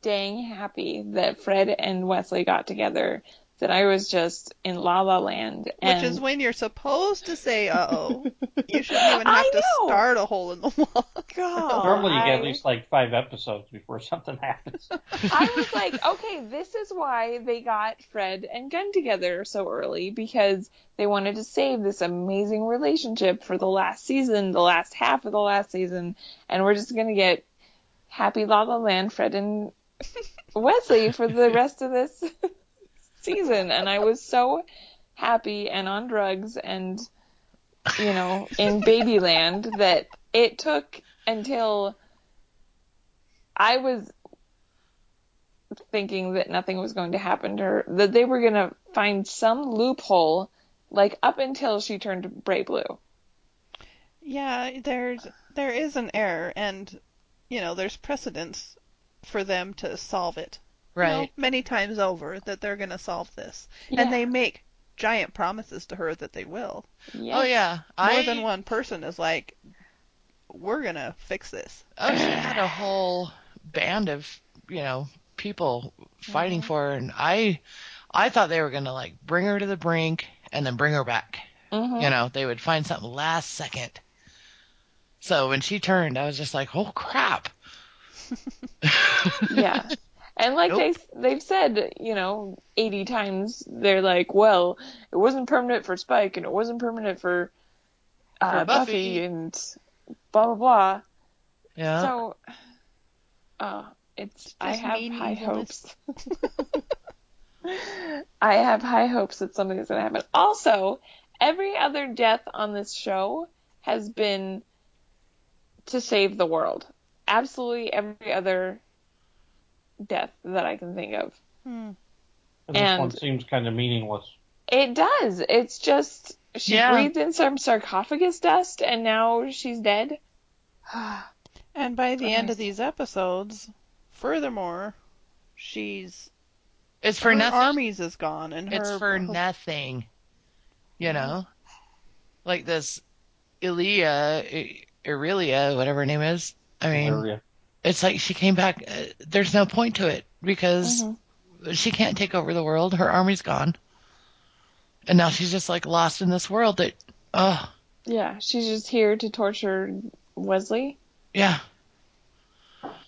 Speaker 3: dang happy that Fred and Wesley got together. That I was just in La La Land.
Speaker 5: Which is when you're supposed to say, uh oh. You shouldn't even have to start a hole in the wall.
Speaker 3: God,
Speaker 4: Normally, you get
Speaker 3: I-
Speaker 4: at least like five episodes before something happens.
Speaker 3: I was like, okay, this is why they got Fred and Gunn together so early because they wanted to save this amazing relationship for the last season, the last half of the last season, and we're just gonna get happy La La Land, Fred and Wesley for the rest of this season. And I was so happy and on drugs and you know in Babyland that it took until I was thinking that nothing was going to happen to her, that they were going to find some loophole, like up until she turned bright Blue.
Speaker 5: Yeah, there's there is an error, and you know there's precedence for them to solve it. You know,
Speaker 2: Right.
Speaker 5: many times over that they're going to solve this,
Speaker 3: Yeah.
Speaker 5: and they make giant promises to her that they will.
Speaker 3: Yeah.
Speaker 2: Oh yeah.
Speaker 5: More
Speaker 2: I
Speaker 5: than one person is like, "We're gonna fix this."
Speaker 2: oh, she had a whole band of you know people fighting
Speaker 3: Mm-hmm.
Speaker 2: for her, and I I thought they were gonna like bring her to the brink and then bring her back.
Speaker 3: Mhm.
Speaker 2: You know, they would find something last second. So when she turned, I was just like, oh crap.
Speaker 3: yeah. And like
Speaker 2: Nope.
Speaker 3: they they've said, you know, 80 times they're like, well, it wasn't permanent for Spike and it wasn't permanent for, uh,
Speaker 2: For
Speaker 3: Buffy.
Speaker 2: Buffy.
Speaker 3: and blah blah blah.
Speaker 2: Yeah.
Speaker 3: So, uh, it's I have high hopes. I have high hopes that something is going to happen. Also, every other death on this show has been to save the world. Absolutely every other death that I can think of.
Speaker 5: Hmm.
Speaker 4: And this one seems kind of meaningless.
Speaker 3: It does. It's just she
Speaker 2: Yeah.
Speaker 3: breathed in some sarcophagus dust and now she's dead.
Speaker 5: And by the end of these episodes, furthermore, she's
Speaker 2: it's for
Speaker 5: her
Speaker 2: nothing.
Speaker 5: armies is gone, and
Speaker 2: It's
Speaker 5: her
Speaker 2: for nothing. You know? Like this Ilia, I- Aurelia, whatever her name is. I mean,
Speaker 4: Area.
Speaker 2: It's like she came back. Uh, there's no point to it because
Speaker 3: Mhm.
Speaker 2: she can't take over the world. Her army's gone. And now she's just like lost in this world that, oh,
Speaker 3: Yeah, she's just here to torture Wesley
Speaker 2: yeah.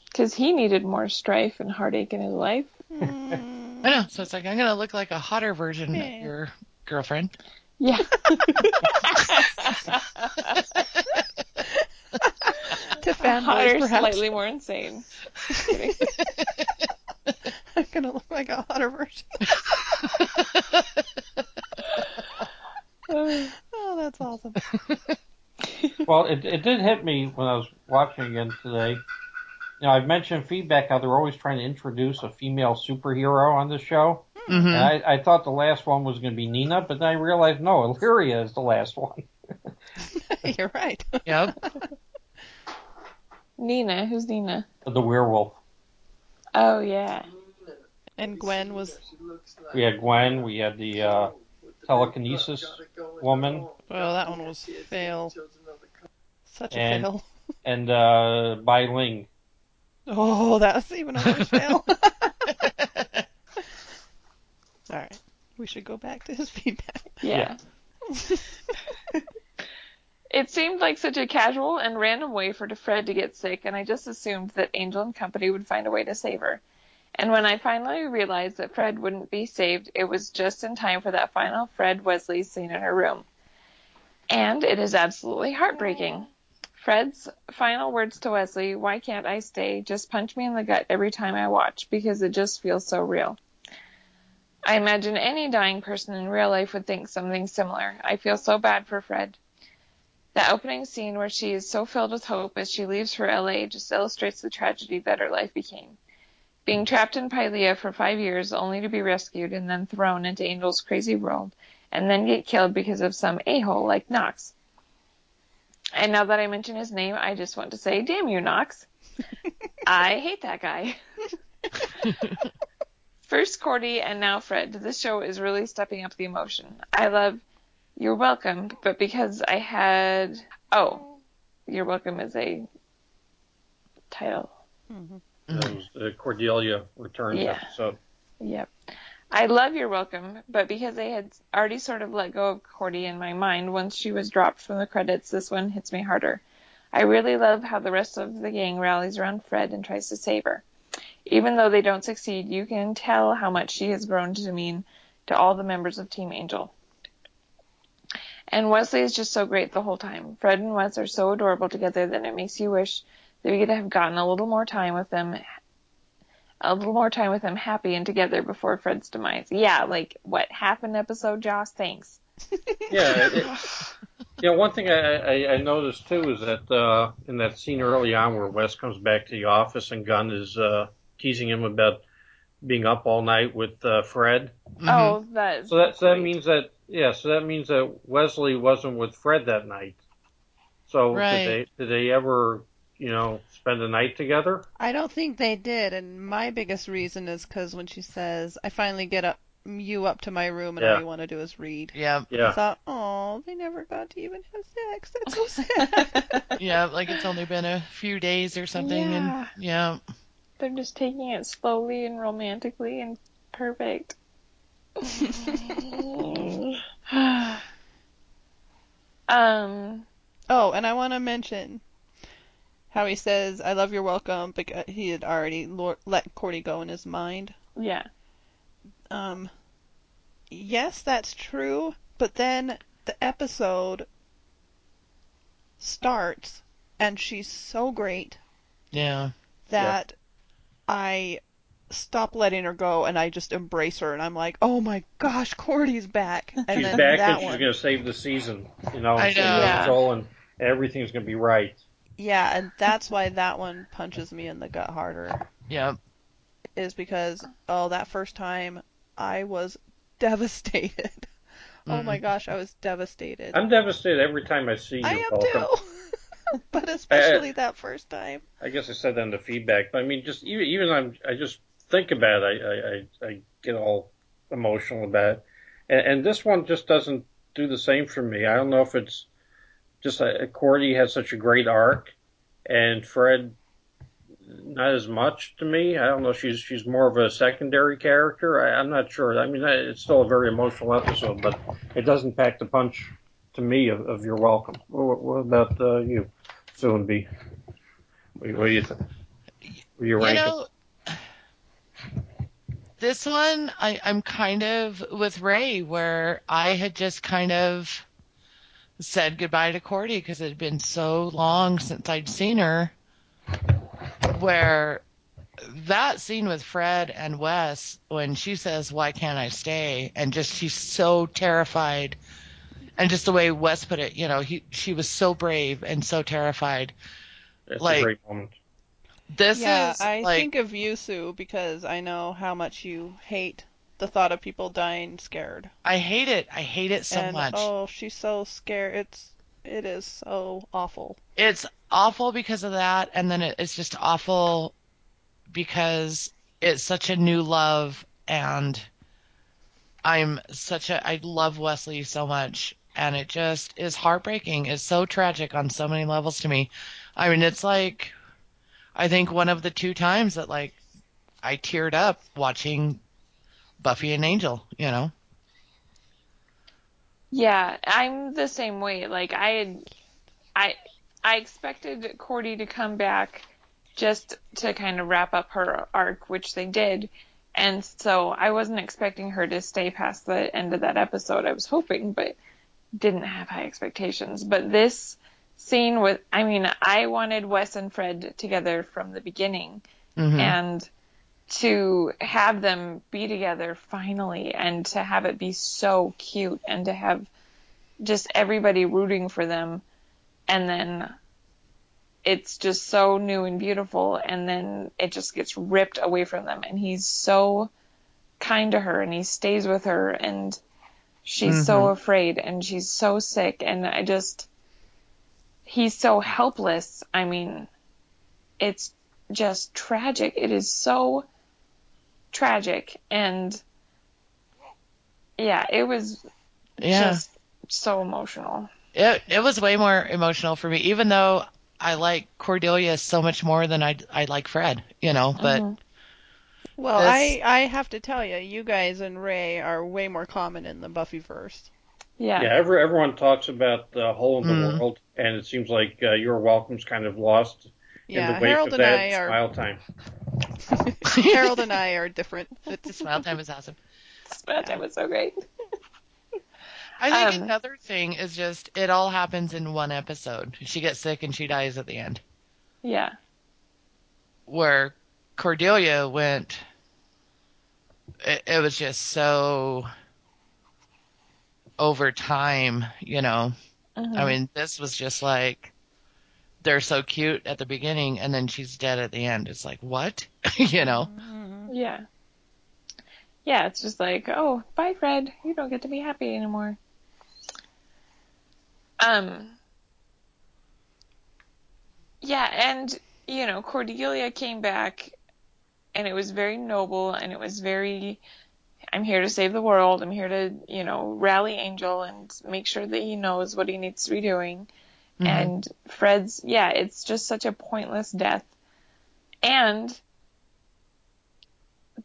Speaker 3: because he needed more strife and heartache in his life.
Speaker 5: Mm,
Speaker 2: I know. So it's like, I'm going to look like a hotter version
Speaker 5: Yeah.
Speaker 2: of your girlfriend.
Speaker 3: Yeah.
Speaker 5: to fanboys,
Speaker 3: Hotter,
Speaker 5: perhaps.
Speaker 3: slightly more insane.
Speaker 5: I'm gonna look like a hotter version. oh, that's awesome.
Speaker 4: Well, it, it did hit me when I was watching again today. You know, I've mentioned feedback how they're always trying to introduce a female superhero on the show.
Speaker 2: hmm
Speaker 4: And I, I thought the last one was going to be Nina, but then I realized no, Illyria is the last one.
Speaker 5: You're right.
Speaker 2: Yep.
Speaker 3: Nina, who's Nina?
Speaker 4: The werewolf.
Speaker 3: Oh yeah.
Speaker 5: And Gwen was.
Speaker 4: We had Gwen. We had the uh, telekinesis woman,
Speaker 5: Well, that one was fail. Such a
Speaker 4: And-
Speaker 5: fail.
Speaker 4: and uh, Bai Ling.
Speaker 5: Oh, that's even a worse fail. All right, we should go back to his feedback.
Speaker 3: Yeah. It seemed like such a casual and random way for Fred to get sick, and I just assumed that Angel and company would find a way to save her. And when I finally realized that Fred wouldn't be saved, it was just in time for that final Fred Wesley scene in her room. And it is absolutely heartbreaking. Fred's final words to Wesley, why can't I stay, just punch me in the gut every time I watch because it just feels so real. I imagine any dying person in real life would think something similar. I feel so bad for Fred. The opening scene where she is so filled with hope as she leaves for LA just illustrates the tragedy that her life became. Being trapped in Pylea for five years only to be rescued and then thrown into Angel's crazy world and then get killed because of some a-hole like Knox. And now that I mention his name, I just want to say, damn you, Knox. I hate that guy. First Cordy and now Fred. This show is really stepping up the emotion. I love You're Welcome, but because I had oh, You're Welcome is a title. Mm-hmm.
Speaker 4: That was the Cordelia Returns
Speaker 3: Yeah.
Speaker 4: episode.
Speaker 3: Yep. I love You're Welcome, but because I had already sort of let go of Cordy in my mind once she was dropped from the credits, this one hits me harder. I really love how the rest of the gang rallies around Fred and tries to save her. Even though they don't succeed, you can tell how much she has grown to mean to all the members of Team Angel. And Wesley is just so great the whole time. Fred and Wes are so adorable together that it makes you wish that we could have gotten a little more time with them, a little more time with them happy and together before Fred's demise. Yeah, like what, half an episode, Joss? Thanks.
Speaker 4: Yeah, it, you know, one thing I, I, I noticed too is that uh, in that scene early on where Wes comes back to the office and Gunn is uh, teasing him about being up all night with uh, Fred.
Speaker 3: Oh, that.
Speaker 4: So that so that means that yeah, so that means that Wesley wasn't with Fred that night. So
Speaker 2: Right.
Speaker 4: did they did they ever you know spend a night together?
Speaker 5: I don't think they did, and my biggest reason is because when she says, "I finally get up you up to my room, and all you want to do is read."
Speaker 2: Yeah. yeah.
Speaker 5: I
Speaker 4: Yeah.
Speaker 5: thought, oh, they never got to even have sex. That's so sad.
Speaker 2: Yeah, like it's only been a few days or something,
Speaker 3: Yeah.
Speaker 2: and yeah,
Speaker 3: They're just taking it slowly and romantically and perfect. um,
Speaker 5: oh, and I want to mention how he says, "I love You're Welcome," because he had already lo- let Cordy go in his mind.
Speaker 3: yeah.
Speaker 5: Um, yes, that's true, but then the episode starts, and she's so great
Speaker 2: yeah,
Speaker 5: that I stop letting her go and I just embrace her and I'm like, oh my gosh, Cordy's back. And
Speaker 4: she's
Speaker 5: then
Speaker 4: back
Speaker 5: that
Speaker 4: and she's going to save the season. You know,
Speaker 2: I know.
Speaker 4: the
Speaker 3: Yeah.
Speaker 4: control and everything's going to be right.
Speaker 5: yeah, and that's why that one punches me in the gut harder.
Speaker 2: yeah.
Speaker 5: Is because oh, that first time I was devastated. Oh my mm-hmm. gosh, I was devastated.
Speaker 4: I'm devastated every time I see you.
Speaker 5: I am
Speaker 4: Welcome.
Speaker 5: too. but especially that first time.
Speaker 4: I guess I said that in the feedback, but I mean, just even even I'm I just think about it, I I, I, get all emotional about it, and, and this one just doesn't do the same for me. I don't know if it's just uh, Cordy has such a great arc, and Fred not as much to me. I don't know. She's she's more of a secondary character. I, I'm not sure. I mean, it's still a very emotional episode, but it doesn't pack the punch to me of, of You're Welcome. What, what about uh, you, Sue and B? What, what do you think? Were you
Speaker 2: You know, this one I, I'm kind of with Ray, where I had just kind of said goodbye to Cordy because it had been so long since I'd seen her. Where that scene with Fred and Wes, when she says, "Why can't I stay?" and just she's so terrified, and just the way Wes put it, you know, he she was so brave and so terrified.
Speaker 4: It's
Speaker 2: like-
Speaker 4: a great moment.
Speaker 2: This
Speaker 5: yeah,
Speaker 2: is
Speaker 5: I
Speaker 2: like
Speaker 5: think of you, Sue, because I know how much you hate the thought of people dying scared.
Speaker 2: I hate it. I hate it so
Speaker 5: and
Speaker 2: much.
Speaker 5: oh, she's so scared. It's it is so awful.
Speaker 2: it's awful because of that, and then it, it's just awful because it's such a new love, and I'm such a I love Wesley so much, and it just is heartbreaking. It's so tragic on so many levels to me. I mean, it's like I think one of the two times that like I teared up watching Buffy and Angel. You know.
Speaker 3: Yeah, I'm the same way. Like I had, I, I expected Cordy to come back just to kind of wrap up her arc, which they did. And so I wasn't expecting her to stay past the end of that episode. I was hoping, but didn't have high expectations. But this scene with, I mean, I wanted Wes and Fred together from the beginning.
Speaker 2: Mhm.
Speaker 3: and to have them be together finally and to have it be so cute and to have just everybody rooting for them. And then it's just so new and beautiful. And then it just gets ripped away from them. And he's so kind to her and he stays with her. And she's so afraid and she's so sick. And I just he's so helpless. I mean, it's just tragic. It is so tragic and yeah, it was
Speaker 2: Yeah.
Speaker 3: just so emotional.
Speaker 2: It it was way more emotional for me, even though I like Cordelia so much more than I I like Fred, you know. But
Speaker 3: Mhm.
Speaker 5: Well,
Speaker 2: This-
Speaker 5: I I have to tell you, you guys and Ray are way more common in the Buffyverse.
Speaker 3: Yeah.
Speaker 4: Yeah, every, everyone talks about the hole in the
Speaker 2: Mm.
Speaker 4: world, and it seems like uh, You're Welcome's kind of lost
Speaker 5: Yeah,
Speaker 4: in the wake
Speaker 5: Harold
Speaker 4: of
Speaker 5: and
Speaker 4: that
Speaker 5: I are
Speaker 4: smile time.
Speaker 5: Harold and I are different.
Speaker 2: The smile time is awesome.
Speaker 3: That time was so great.
Speaker 2: I think
Speaker 3: Um,
Speaker 2: another thing is just it all happens in one episode. She gets sick and she dies at the end.
Speaker 3: Yeah.
Speaker 2: Where Cordelia went, it, it was just so over time, you know.
Speaker 3: Mhm.
Speaker 2: I mean, this was just like they're so cute at the beginning and then she's dead at the end. It's like, what? you know?
Speaker 3: Yeah. Yeah, it's just like, oh, bye, Fred. You don't get to be happy anymore. Um. Yeah, and you know, Cordelia came back, and it was very noble, and it was very. I'm here to save the world. I'm here to, you know, rally Angel and make sure that he knows what he needs to be doing.
Speaker 2: Mhm.
Speaker 3: And Fred's, yeah, it's just such a pointless death. And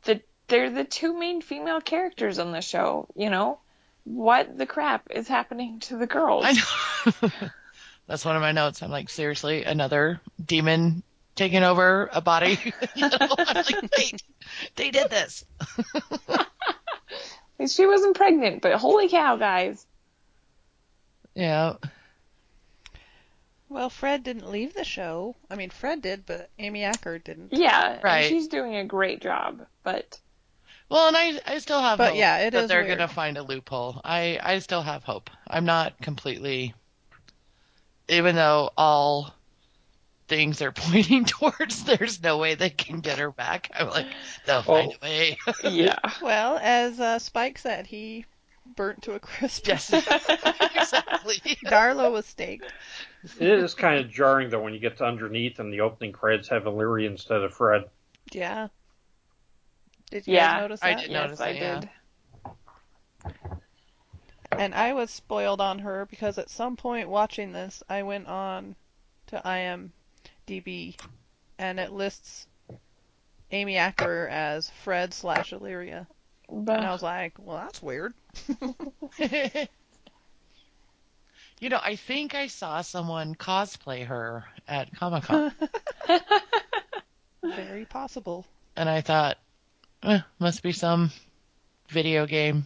Speaker 3: the they're the two main female characters on the show, you know? What the crap is happening to the girls?
Speaker 2: I know. That's one of my notes. I'm like, seriously, another demon taking over a body? you know? I'm like, wait, they did this.
Speaker 3: She wasn't pregnant, but holy cow, guys.
Speaker 2: Yeah.
Speaker 5: Well, Fred didn't leave the show. I mean, Fred did, but Amy Acker didn't.
Speaker 3: Yeah, and
Speaker 2: Right.
Speaker 3: she's doing a great job, but
Speaker 2: Well, and I, I still have
Speaker 5: But
Speaker 2: hope
Speaker 5: yeah, it
Speaker 2: that
Speaker 5: is
Speaker 2: they're gonna find a loophole. I, I still have hope. I'm not completely, even though all things are pointing towards there's no way they can get her back. I'm like, they'll find a way.
Speaker 3: yeah.
Speaker 5: Well, as uh, Spike said, he burnt to a crisp.
Speaker 2: yes, exactly.
Speaker 5: Darla was staked.
Speaker 4: It is kind of jarring though when you get to underneath and the opening credits have Illyria instead of Fred.
Speaker 5: Yeah. Did you
Speaker 3: Yeah,
Speaker 5: guys notice
Speaker 2: I
Speaker 5: that?
Speaker 2: did.
Speaker 3: Yes,
Speaker 2: notice
Speaker 3: I
Speaker 2: that, yeah.
Speaker 3: did.
Speaker 5: And I was spoiled on her because at some point watching this, I went on to IMDb and it lists Amy Acker as Fred slash Illyria. And I was like, well, that's weird.
Speaker 2: you know, I think I saw someone cosplay her at Comic Con,
Speaker 5: Very possible.
Speaker 2: and I thought, eh, must be some video game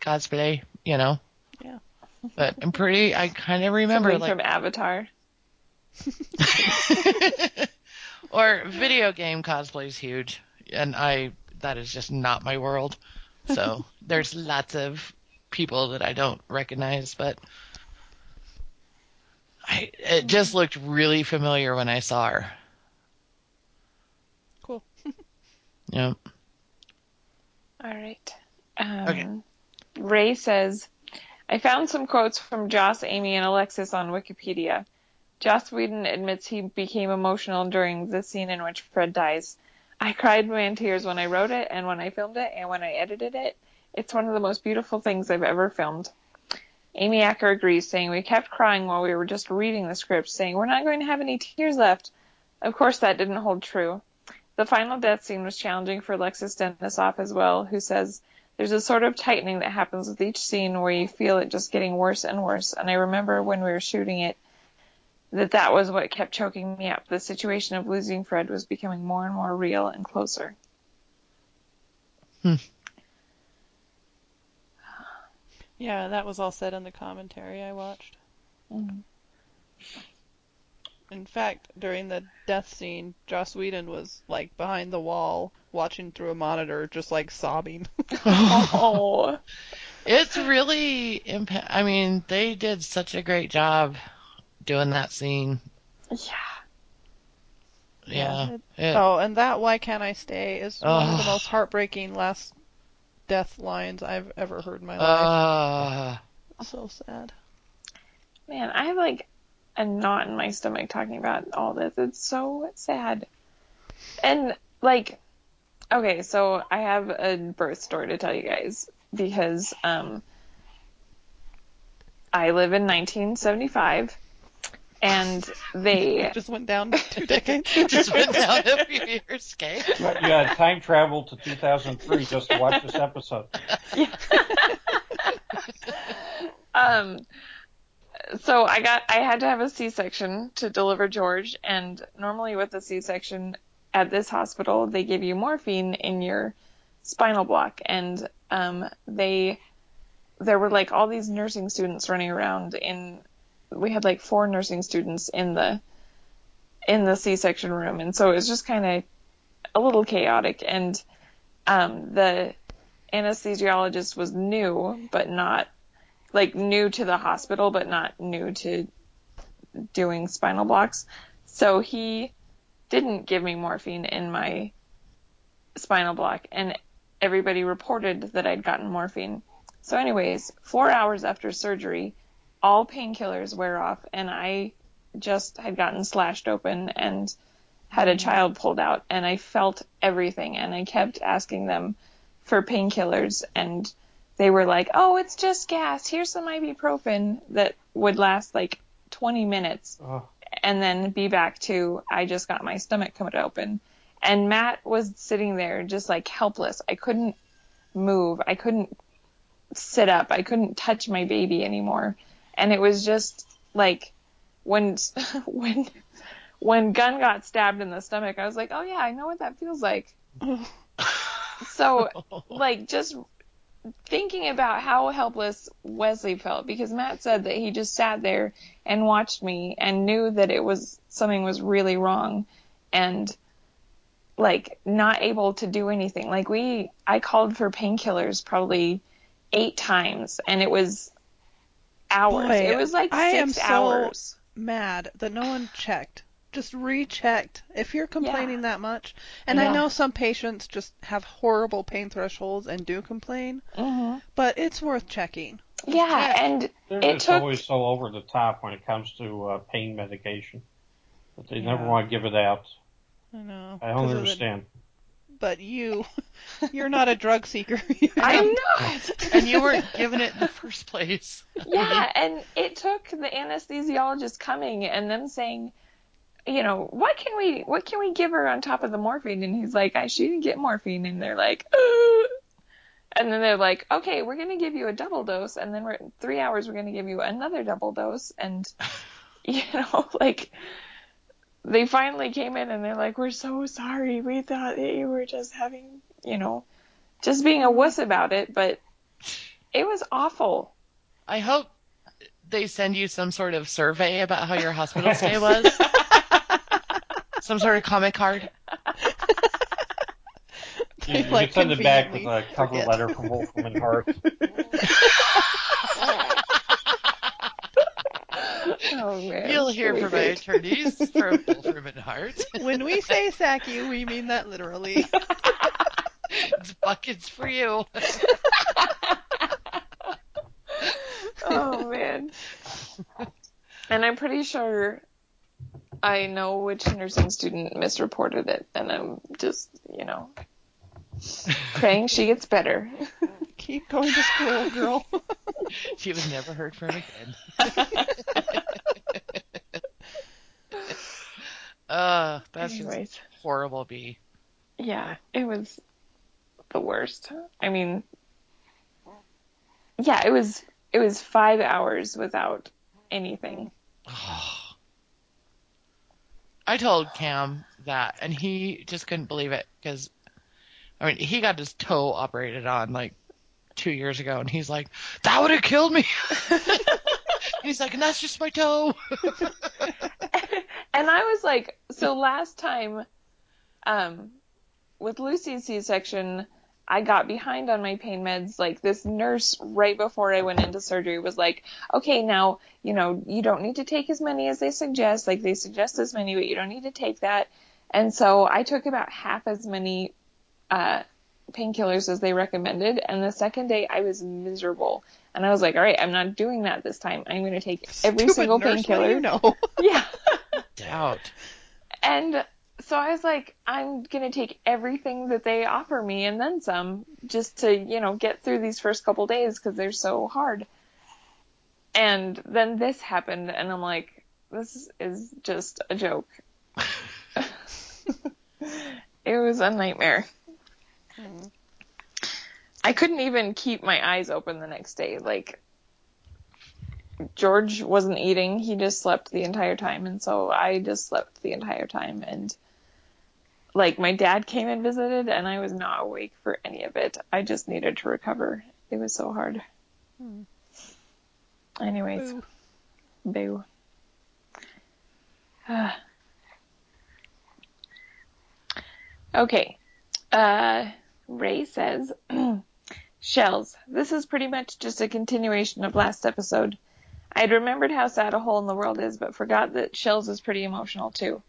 Speaker 2: cosplay, you know.
Speaker 5: Yeah.
Speaker 2: But I'm pretty. I kind of remember
Speaker 3: somebody
Speaker 2: like
Speaker 3: from Avatar.
Speaker 2: or video game cosplay is huge, and I that is just not my world. So there's lots of people that I don't recognize, but I it just looked really familiar when I saw her.
Speaker 5: Cool.
Speaker 2: Yeah.
Speaker 3: All right. Um,
Speaker 2: Okay.
Speaker 3: Ray says, I found some quotes from Joss, Amy, and Alexis on Wikipedia. Joss Whedon admits he became emotional during the scene in which Fred dies. I cried my tears when I wrote it and when I filmed it and when I edited it. It's one of the most beautiful things I've ever filmed. Amy Acker agrees, saying we kept crying while we were just reading the script, saying we're not going to have any tears left. Of course, that didn't hold true. The final death scene was challenging for Alexis Denisof as well, who says, there's a sort of tightening that happens with each scene where you feel it just getting worse and worse. And I remember when we were shooting it, that that was what kept choking me up. The situation of losing Fred was becoming more and more real and closer.
Speaker 5: Yeah, that was all said in the commentary I watched.
Speaker 3: Mhm.
Speaker 5: In fact, during the death scene, Joss Whedon was like behind the wall watching through a monitor, just like sobbing.
Speaker 3: Oh,
Speaker 2: It's really impa- I mean, they did such a great job doing that scene.
Speaker 3: yeah.
Speaker 2: Yeah.
Speaker 5: It-
Speaker 2: It-
Speaker 5: oh, and that "Why Can't I Stay" is one of the most heartbreaking last death lines I've ever heard in my life.
Speaker 2: uh,
Speaker 5: So sad.
Speaker 3: Man, I have like a knot in my stomach talking about all this. It's so sad. And like, okay, so I have a birth story to tell you guys because um, I live in 1975 and they
Speaker 5: just went down two decades.
Speaker 2: Just went down a few years, okay?
Speaker 4: But you time travel to 2003 just to watch this episode. Yeah.
Speaker 3: um so I got I had to have a C-section to deliver George and normally with a C-section at this hospital they give you morphine in your spinal block and um they there were like all these nursing students running around in we had like four nursing students in the in the C-section room and so it was just kind of a little chaotic and um the anesthesiologist was new but not like new to the hospital but not new to doing spinal blocks. So he didn't give me morphine in my spinal block and everybody reported that I'd gotten morphine. So anyways 4 hours after surgery all painkillers wear off and I just had gotten slashed open and had a mm-hmm. child pulled out and I felt everything and I kept asking them for painkillers and they were like, "Oh, it's just gas. Here's some ibuprofen that would last like 20 minutes
Speaker 4: Oh,
Speaker 3: and then be back to I just got my stomach cut open." And Matt was sitting there just like helpless. I couldn't move. I couldn't sit up. I couldn't touch my baby anymore. And it was just like when when when Gunn got stabbed in the stomach, I was like, "Oh yeah, I know what that feels like." So like just thinking about how helpless Wesley felt because Matt said that he just sat there and watched me and knew that it was something was really wrong and like not able to do anything. Like we I called for painkillers probably 8 times and it was hours.
Speaker 5: Boy,
Speaker 3: it was like
Speaker 5: I
Speaker 3: 6
Speaker 5: am so- Mad that no one checked. Just rechecked. If you're complaining that much, and
Speaker 3: Yeah.
Speaker 5: I know some patients just have horrible pain thresholds and do complain,
Speaker 3: Mhm.
Speaker 5: but it's worth checking.
Speaker 3: Yeah,
Speaker 5: check.
Speaker 3: and
Speaker 4: they're
Speaker 3: It
Speaker 4: just
Speaker 3: took-
Speaker 4: always so over the top when it comes to uh, pain medication. But they never want to give it out.
Speaker 5: I know.
Speaker 4: I don't
Speaker 5: of the-
Speaker 4: understand.
Speaker 5: But you, you're not a drug seeker.
Speaker 3: I'm not.
Speaker 2: And you weren't given it in the first place.
Speaker 3: Yeah, and it took the anesthesiologist coming and them saying, you know, what can we what can we give her on top of the morphine? And he's like, I she didn't get morphine, and they're like, Ugh. and then they're like, okay, we're gonna give you a double dose, and then we're three hours we're gonna give you another double dose, and you know, like they finally came in and they're like, we're so sorry, we thought that you were just having, you know, just being a wuss about it, but it was awful.
Speaker 2: I hope they send you some sort of survey about how your hospital stay was. some sort of comment card.
Speaker 4: You,
Speaker 5: They,
Speaker 4: you
Speaker 5: like,
Speaker 4: can send it back with a
Speaker 5: conveniently
Speaker 4: cover
Speaker 5: forget.
Speaker 4: letter from Wolfram and Hart.
Speaker 3: Oh man.
Speaker 2: You'll hear from my attorneys from Wolfram and Hart.
Speaker 5: when we say sack you, we mean that literally.
Speaker 2: it's buckets for you.
Speaker 3: oh man. And I'm pretty sure I know which nursing student misreported it, and I'm just, you know, praying she gets better.
Speaker 5: Keep going to school, girl.
Speaker 2: She was never heard from again. Uh, that's just horrible, B.
Speaker 3: yeah, it was the worst. I mean, yeah, it was it was five hours without anything.
Speaker 2: I told Cam that, and he just couldn't believe it because, I mean, he got his toe operated on like two years ago, and he's like, "That would have killed me." he's like, "And that's just my toe."
Speaker 3: and I was like, so last time, um, with Lucy's C-section, I got behind on my pain meds. Like this nurse right before I went into surgery was like, okay, now, you know, you don't need to take as many as they suggest. Like they suggest this many, but you don't need to take that. And so I took about half as many, uh, painkillers as they recommended. And the second day I was miserable. And I was like, all right, I'm not doing that this time. I'm going to take every
Speaker 5: Stupid
Speaker 3: single
Speaker 5: nurse, what do
Speaker 3: painkiller.
Speaker 5: You know.
Speaker 3: Yeah.
Speaker 2: Doubt.
Speaker 3: And so I was like, I'm going to take everything that they offer me and then some just to, you know, get through these first couple days because they're so hard. And then this happened and I'm like, this is just a joke. it was a nightmare.
Speaker 5: Mm.
Speaker 3: I couldn't even keep my eyes open the next day. Like, George wasn't eating. He just slept the entire time. And so I just slept the entire time. And, like, my dad came and visited, and I was not awake for any of it. I just needed to recover. It was so hard.
Speaker 5: Hmm.
Speaker 3: Anyways,
Speaker 5: Boo.
Speaker 3: boo. okay. Uh, Ray says, Shells. This is pretty much just a continuation of last episode. I had remembered how sad a hole in the world is, but forgot that Shells is pretty emotional too.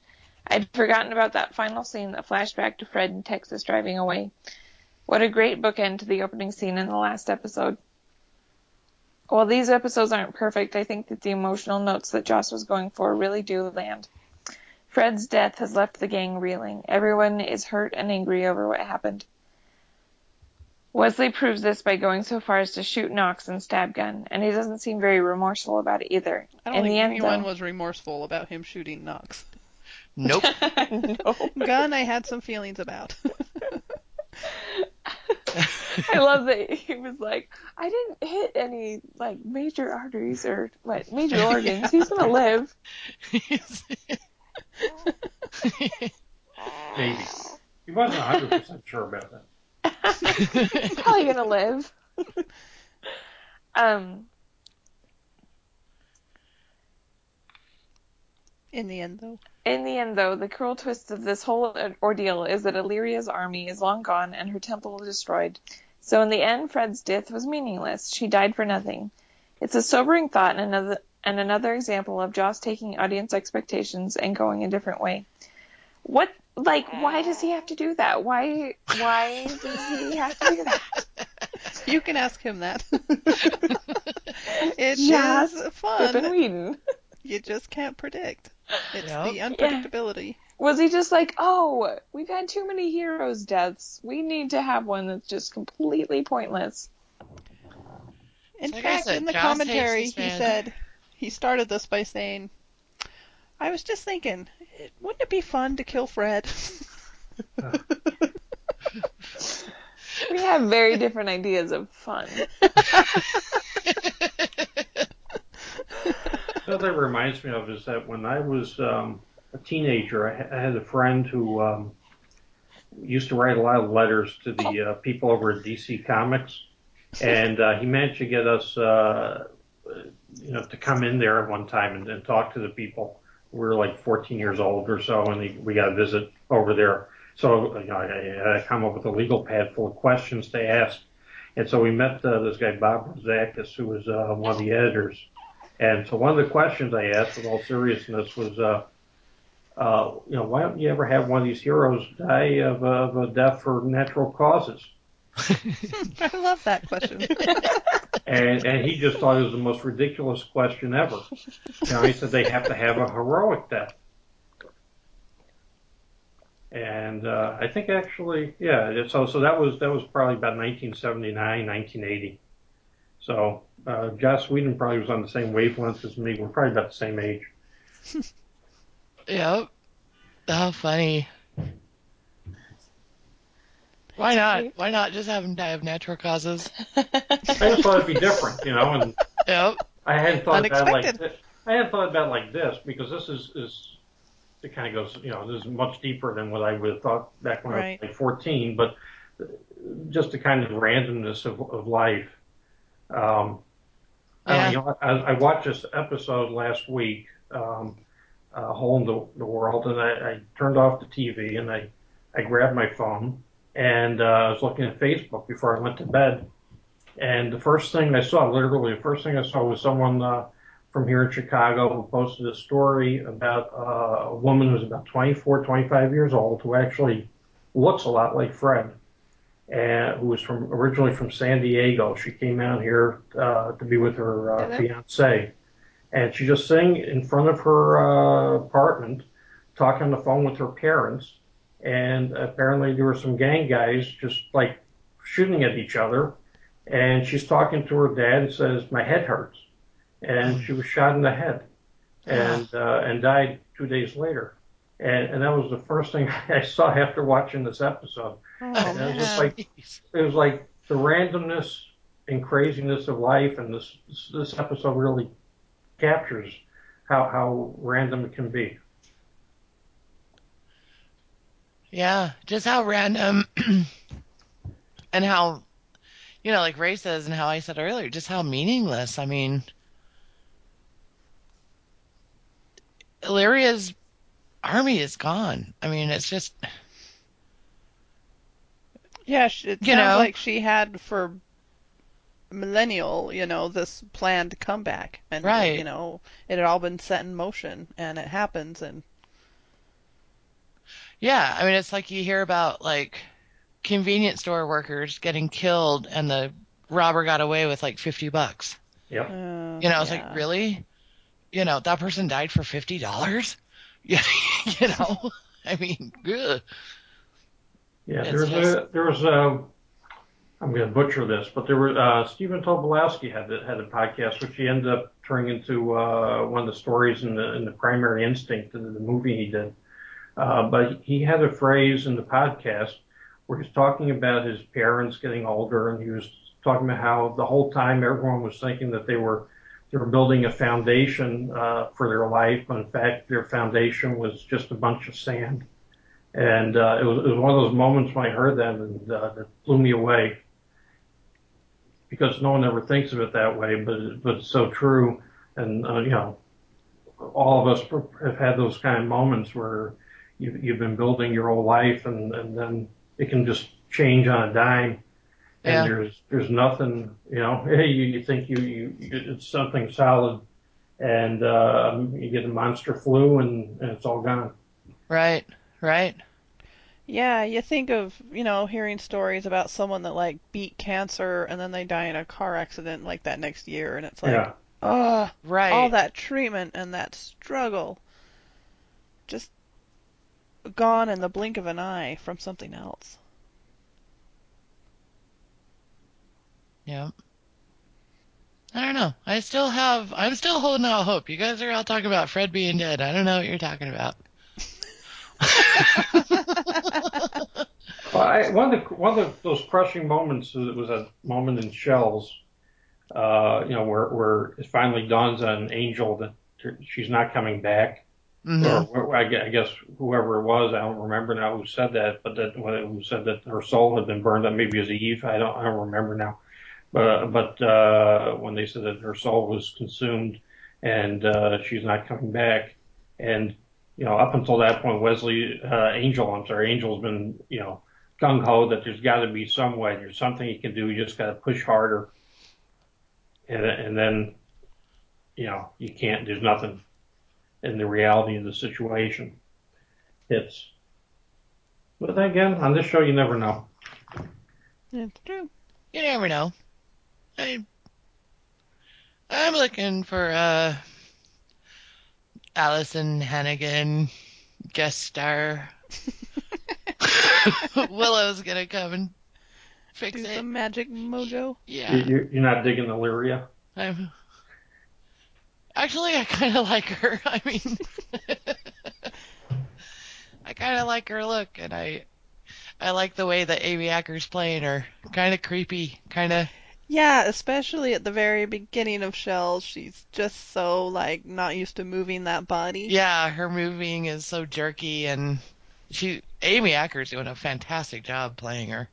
Speaker 3: I'd forgotten about that final scene that flashed back to Fred in Texas driving away. What a great bookend to the opening scene in the last episode. While these episodes aren't perfect, I think that the emotional notes that Joss was going for really do land. Fred's death has left the gang reeling. Everyone is hurt and angry over what happened. Wesley proves this by going so far as to shoot Knox and stab Gunn, and he doesn't seem very remorseful about it either.
Speaker 5: I don't
Speaker 3: In
Speaker 5: think
Speaker 3: the end,
Speaker 5: anyone
Speaker 3: though-
Speaker 5: was remorseful about him shooting Knox.
Speaker 2: Nope.
Speaker 3: no.
Speaker 5: Gunn, I had some feelings about.
Speaker 3: I love that he was like, I didn't hit any like major arteries or what major organs. He's gonna live.
Speaker 4: Maybe. He wasn't 100% sure about that.
Speaker 3: He's probably gonna live. um.
Speaker 5: In the end, though.
Speaker 3: In the end, though, the cruel twist of this whole ordeal is that Illyria's army is long gone and her temple destroyed. So in the end, Fred's death was meaningless. She died for nothing. It's a sobering thought and another and another example of Joss taking audience expectations and going a different way. What like why mm. does he have to do that? Why why does he have to do that?
Speaker 5: You can ask him that. it
Speaker 3: Joss
Speaker 5: is
Speaker 3: Pippin
Speaker 5: fun.
Speaker 3: Whedon.
Speaker 5: You just can't predict. It's
Speaker 2: Yep.
Speaker 5: the unpredictability.
Speaker 3: Was he just like, oh, we've had too many heroes' deaths. We need to have one that's just completely pointless.
Speaker 5: In
Speaker 2: Like
Speaker 5: fact,
Speaker 2: said,
Speaker 5: in the
Speaker 2: Joss
Speaker 5: commentary, he said he started this by saying, "I was just thinking, it, wouldn't it be fun to kill Fred?"
Speaker 3: We have very different ideas of fun.
Speaker 4: What that reminds me of is that when I was um, a teenager, I, I had a friend who um, used to write a lot of letters to the uh, people over at DC Comics, and uh, he managed to get us, uh, you know, to come in there one time and, and talk to the people. We were like 14 years old or so, and we got a visit over there. So you know, I, I come up with a legal pad full of questions to ask. And so we met uh, this guy Bob Rozakis, who was uh, one of the editors. And so one of the questions I asked, with all seriousness, was, uh, uh, you know, why don't you ever have one of these heroes die of, of a death for natural causes?
Speaker 5: I love that question.
Speaker 4: And, and he just thought it was the most ridiculous question ever. You he said they have to have a heroic death. And uh, I think actually, yeah. So so that was that was probably about 1979, 1980. So uh, Joss Whedon probably was on the same wavelength as me. We're probably about the same age.
Speaker 2: Yep. How funny. Why not? Why not just have him die of natural causes?
Speaker 4: I just thought it'd be different, you know. And
Speaker 2: Yep.
Speaker 4: I hadn't thought about it like this. I hadn't thought about it like this because this is is it kind of goes, you know, this is much deeper than what I would have thought back when
Speaker 5: Right.
Speaker 4: I was like 14. But just the kind of randomness of, of life. Um, I,
Speaker 2: Yeah.
Speaker 4: you know, I, I watched this episode last week, um, uh, Hole in the, the World, and I, I turned off the TV and I, I grabbed my phone and uh, I was looking at Facebook before I went to bed. And the first thing I saw, literally the first thing I saw was someone uh, from here in Chicago who posted a story about uh, a woman who's about 24, 25 years old who actually looks a lot like Fred, and who was from originally from San Diego. She came out here uh, to be with her uh, fiance, and she's just sitting in front of her uh, apartment, talking on the phone with her parents. And apparently there were some gang guys just like shooting at each other and she's talking to her dad and says, "My head hurts," and she was shot in the head. and uh, and died two days later. And and that was the first thing I saw after watching this episode.
Speaker 5: Oh,
Speaker 4: And it was just like it was like the randomness and craziness of life, and this this episode really captures how how random it can be.
Speaker 2: Yeah, just how random and how, you know, like Ray says and how I said earlier, just how meaningless. I mean, Illyria's army is gone. I mean, it's just,
Speaker 5: Yeah, it
Speaker 2: You know?
Speaker 5: like she had for millennial, you know, this planned comeback, and
Speaker 2: Right.
Speaker 5: you know, it had all been set in motion, and it happens, and
Speaker 2: yeah, I mean, it's like you hear about like convenience store workers getting killed and the robber got away with like 50 bucks.
Speaker 4: Yep.
Speaker 5: uh,
Speaker 2: You know, it's
Speaker 5: yeah.
Speaker 2: like, really? You know, that person died for $50? Yeah, you know, I mean, ugh.
Speaker 4: Yeah, there was
Speaker 2: just-
Speaker 4: a, there was a, I'm going to butcher this, but there was, uh, Stephen Tobolowsky had the, had a podcast, which he ended up turning into, uh, one of the stories in the, in the primary instinct of the movie he did. Uh, but he had a phrase in the podcast where he's talking about his parents getting older and he was talking about how the whole time everyone was thinking that they were, they were building a foundation, uh, for their life, but in fact their foundation was just a bunch of sand. And uh, it was it was one of those moments when I heard that and uh, that blew me away because no one ever thinks of it that way, but but it's so true. And uh, you know, all of us have had those kind of moments where you you've been building your whole life and and then it can just change on a dime. And
Speaker 2: Yeah.
Speaker 4: there's there's nothing, you know. Hey, you, you think you, you you it's something solid, and uh, you get a monster flu and, and it's all gone.
Speaker 2: Right, right.
Speaker 5: Yeah, you think of, you know, hearing stories about someone that like beat cancer and then they die in a car accident like that next year and it's like,
Speaker 4: yeah.
Speaker 5: oh,
Speaker 2: Right.
Speaker 5: all that treatment and that struggle just gone in the blink of an eye from something else.
Speaker 2: Yeah. I don't know. I still have, I'm still holding out hope. You guys are all talking about Fred being dead. I don't know what you're talking about.
Speaker 4: Well, I, one of the one of those crushing moments was was a moment in Shells, uh, you know, where where it finally dawns on Angel that she's not coming back,
Speaker 2: Mhm.
Speaker 4: or, or I guess whoever it was, I don't remember now who said that, but that who said that her soul had been burned up, maybe it was Eve, I don't I don't remember now, but but uh, when they said that her soul was consumed and uh, she's not coming back, and you know up until that point, Wesley uh, Angel, I'm sorry, Angel's been you know gung ho that there's got to be some way, there's something you can do, you just got to push harder, and and then you know you can't, there's nothing in the reality of the situation. It's but then again, on this show you never know.
Speaker 5: It's true.
Speaker 2: You never know. I, I'm looking for, uh, Alyson Hannigan guest star. Willow's gonna come and fix
Speaker 5: Do
Speaker 2: it.
Speaker 5: some magic mojo.
Speaker 2: Yeah.
Speaker 4: You, you- you're not digging Illyria.
Speaker 2: I'm actually I kind of like her. I mean, I kind of like her look, and I I like the way that Amy Acker's playing her. Kind of creepy, kind of.
Speaker 5: Yeah, especially at the very beginning of Shells, she's just so like not used to moving that body.
Speaker 2: Yeah, her moving is so jerky, and she Amy Acker's doing a fantastic job playing her.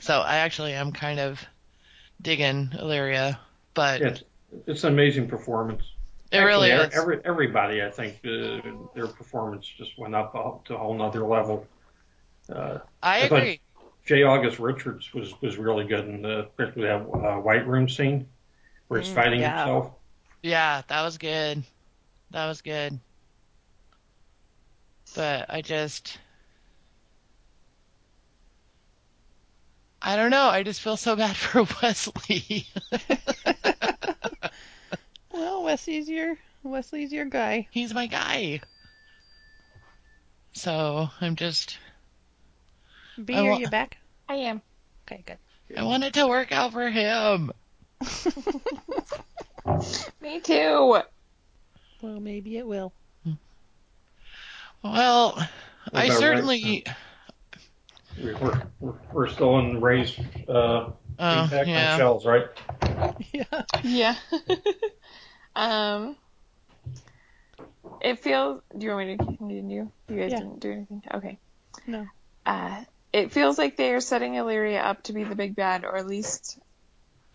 Speaker 2: So I actually am kind of digging Illyria, but
Speaker 4: It's it's an amazing performance.
Speaker 2: it really is.
Speaker 4: Every, everybody, I think, uh, their performance just went up, up to a whole nother level. Uh,
Speaker 2: I
Speaker 4: I
Speaker 2: agree.
Speaker 4: J. August Richards was was really good in the particularly that uh, White Room scene where he's
Speaker 5: Mm,
Speaker 4: fighting
Speaker 5: yeah.
Speaker 4: himself.
Speaker 2: Yeah, that was good. That was good. But I just I don't know, I just feel so bad for Wesley.
Speaker 5: Well, Wesley's your Wesley's your guy.
Speaker 2: He's my guy. So, I'm just
Speaker 5: B,
Speaker 2: I
Speaker 5: are
Speaker 2: wa-
Speaker 5: you back?
Speaker 3: I am.
Speaker 5: Okay, good.
Speaker 2: I want it to work out for him.
Speaker 3: Me too.
Speaker 5: Well, maybe it will.
Speaker 2: Well,
Speaker 4: What
Speaker 2: I
Speaker 4: about
Speaker 2: certainly.
Speaker 4: We're, we're, we're still in Ray's uh,
Speaker 2: Oh,
Speaker 4: feedback
Speaker 2: yeah.
Speaker 4: on shells, right?
Speaker 5: Yeah.
Speaker 3: Yeah. um, it feels. Do you want me to continue? You guys
Speaker 5: Yeah.
Speaker 3: didn't do anything. Okay.
Speaker 5: No.
Speaker 3: Uh, it feels like they are setting Illyria up to be the big bad, or at least,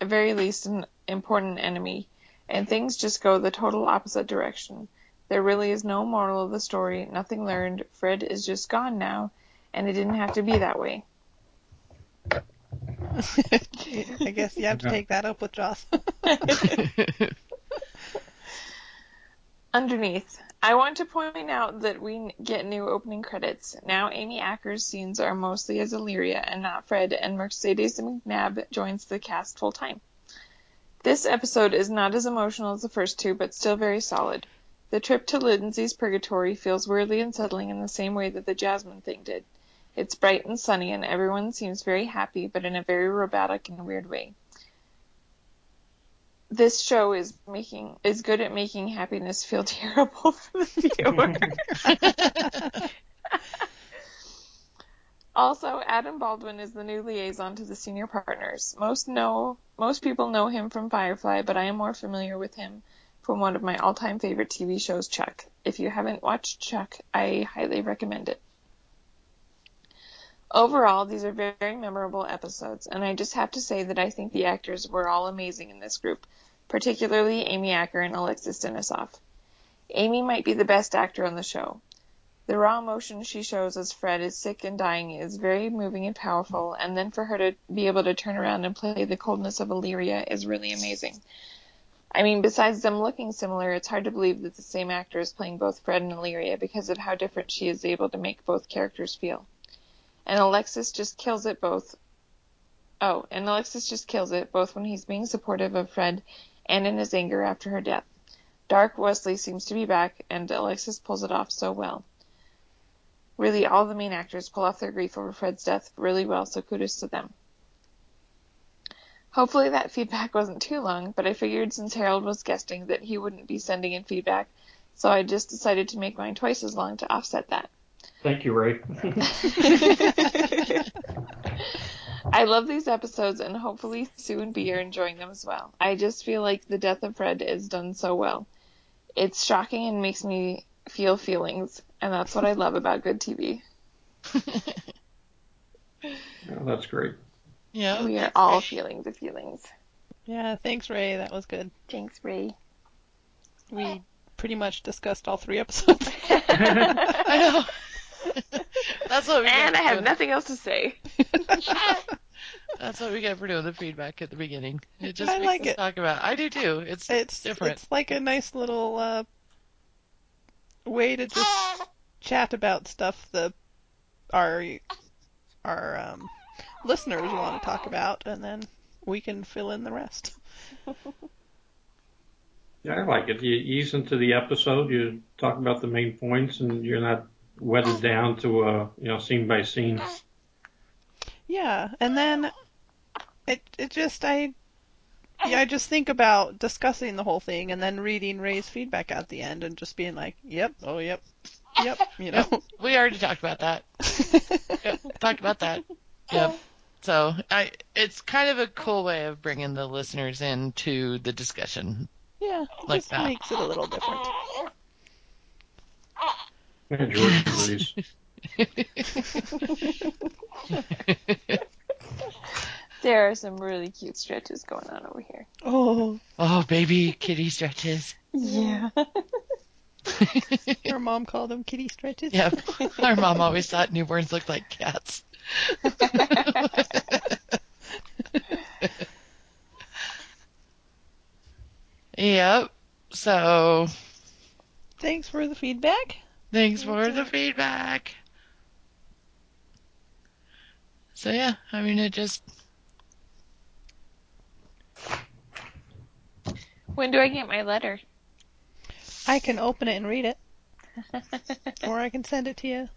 Speaker 3: at very least, an important enemy, and things just go the total opposite direction. There really is no moral of the story, nothing learned. Fred is just gone now, and it didn't have to be that way.
Speaker 5: I guess you have to take that up with Joss.
Speaker 3: Underneath, I want to point out that we get new opening credits. Now Amy Acker's scenes are mostly as Illyria and not Fred, and Mercedes McNabb joins the cast full time. This episode is not as emotional as the first two, but still very solid. The trip to Lindsey's purgatory feels weirdly unsettling in the same way that the Jasmine thing did. It's bright and sunny, and everyone seems very happy, but in a very robotic and weird way this show is making is good at making happiness feel terrible for the viewer. also, Adam Baldwin is the new liaison to the senior partners. Most know most people know him from Firefly, but I am more familiar with him from one of my all-time favorite TV shows, Chuck. If you haven't watched Chuck, I highly recommend it. Overall, these are very memorable episodes, and I just have to say that I think the actors were all amazing in this group, particularly Amy Acker and Alexis Denisof. Amy might be the best actor on the show. The raw emotion she shows as Fred is sick and dying is very moving and powerful, and then for her to be able to turn around and play the coldness of Illyria is really amazing. I mean, besides them looking similar, it's hard to believe that the same actor is playing both Fred and Illyria because of how different she is able to make both characters feel. And Alexis just kills it both. Oh, and Alexis just kills it both when he's being supportive of Fred and in his anger after her death. Dark Wesley seems to be back, and Alexis pulls it off so well. Really, all the main actors pull off their grief over Fred's death really well, so kudos to them. Hopefully that feedback wasn't too long, but I figured since Harold was guesting that he wouldn't be sending in feedback, so I just decided to make mine twice as long to offset that.
Speaker 4: Thank you, Ray.
Speaker 3: I love these episodes and hopefully Sue and B are enjoying them as well. I just feel like the death of Fred is done so well. It's shocking and makes me feel feelings, and that's what I love about good TV.
Speaker 4: Yeah, oh, that's great.
Speaker 2: yeah.
Speaker 3: We are all
Speaker 2: great.
Speaker 3: feeling the feelings.
Speaker 5: yeah, thanks, Ray. That was good.
Speaker 3: Thanks, Ray.
Speaker 5: We pretty much discussed all three episodes.
Speaker 2: I know. That's what we get
Speaker 3: And I
Speaker 2: for
Speaker 3: have
Speaker 2: doing-
Speaker 3: nothing else to say.
Speaker 2: That's what we get for doing the feedback at the beginning. It just
Speaker 5: I
Speaker 2: makes
Speaker 5: like
Speaker 2: us
Speaker 5: it.
Speaker 2: talk about. I do too. It's
Speaker 5: it's
Speaker 2: different.
Speaker 5: It's like a nice little uh, way to just chat about stuff that our our um, listeners want to talk about, and then we can fill in the rest.
Speaker 4: Yeah, I like it. You ease into the episode. You talk about the main points, and you're not wedded down to a you know scene by scene.
Speaker 5: Yeah, and then it it just I yeah, I just think about discussing the whole thing and then reading Ray's feedback at the end and just being like, "Yep, oh yep, yep," you know.
Speaker 2: we already talked about that. Yep, talked about that. Yep. So I, it's kind of a cool way of bringing the listeners into the discussion.
Speaker 5: yeah,
Speaker 2: Like
Speaker 5: just
Speaker 2: that.
Speaker 5: makes it a little different.
Speaker 4: Yeah, George agrees.
Speaker 3: There are some really cute stretches going on over here.
Speaker 5: Oh,
Speaker 2: oh, baby kitty stretches.
Speaker 3: Yeah.
Speaker 5: her mom called them kitty stretches.
Speaker 2: Yep. Our mom always thought newborns looked like cats. yep. So
Speaker 5: Thanks for the feedback.
Speaker 2: Thanks for the feedback. So yeah, I mean it just
Speaker 3: When do I get my letter?
Speaker 5: I can open it and read it, or I can send it to you.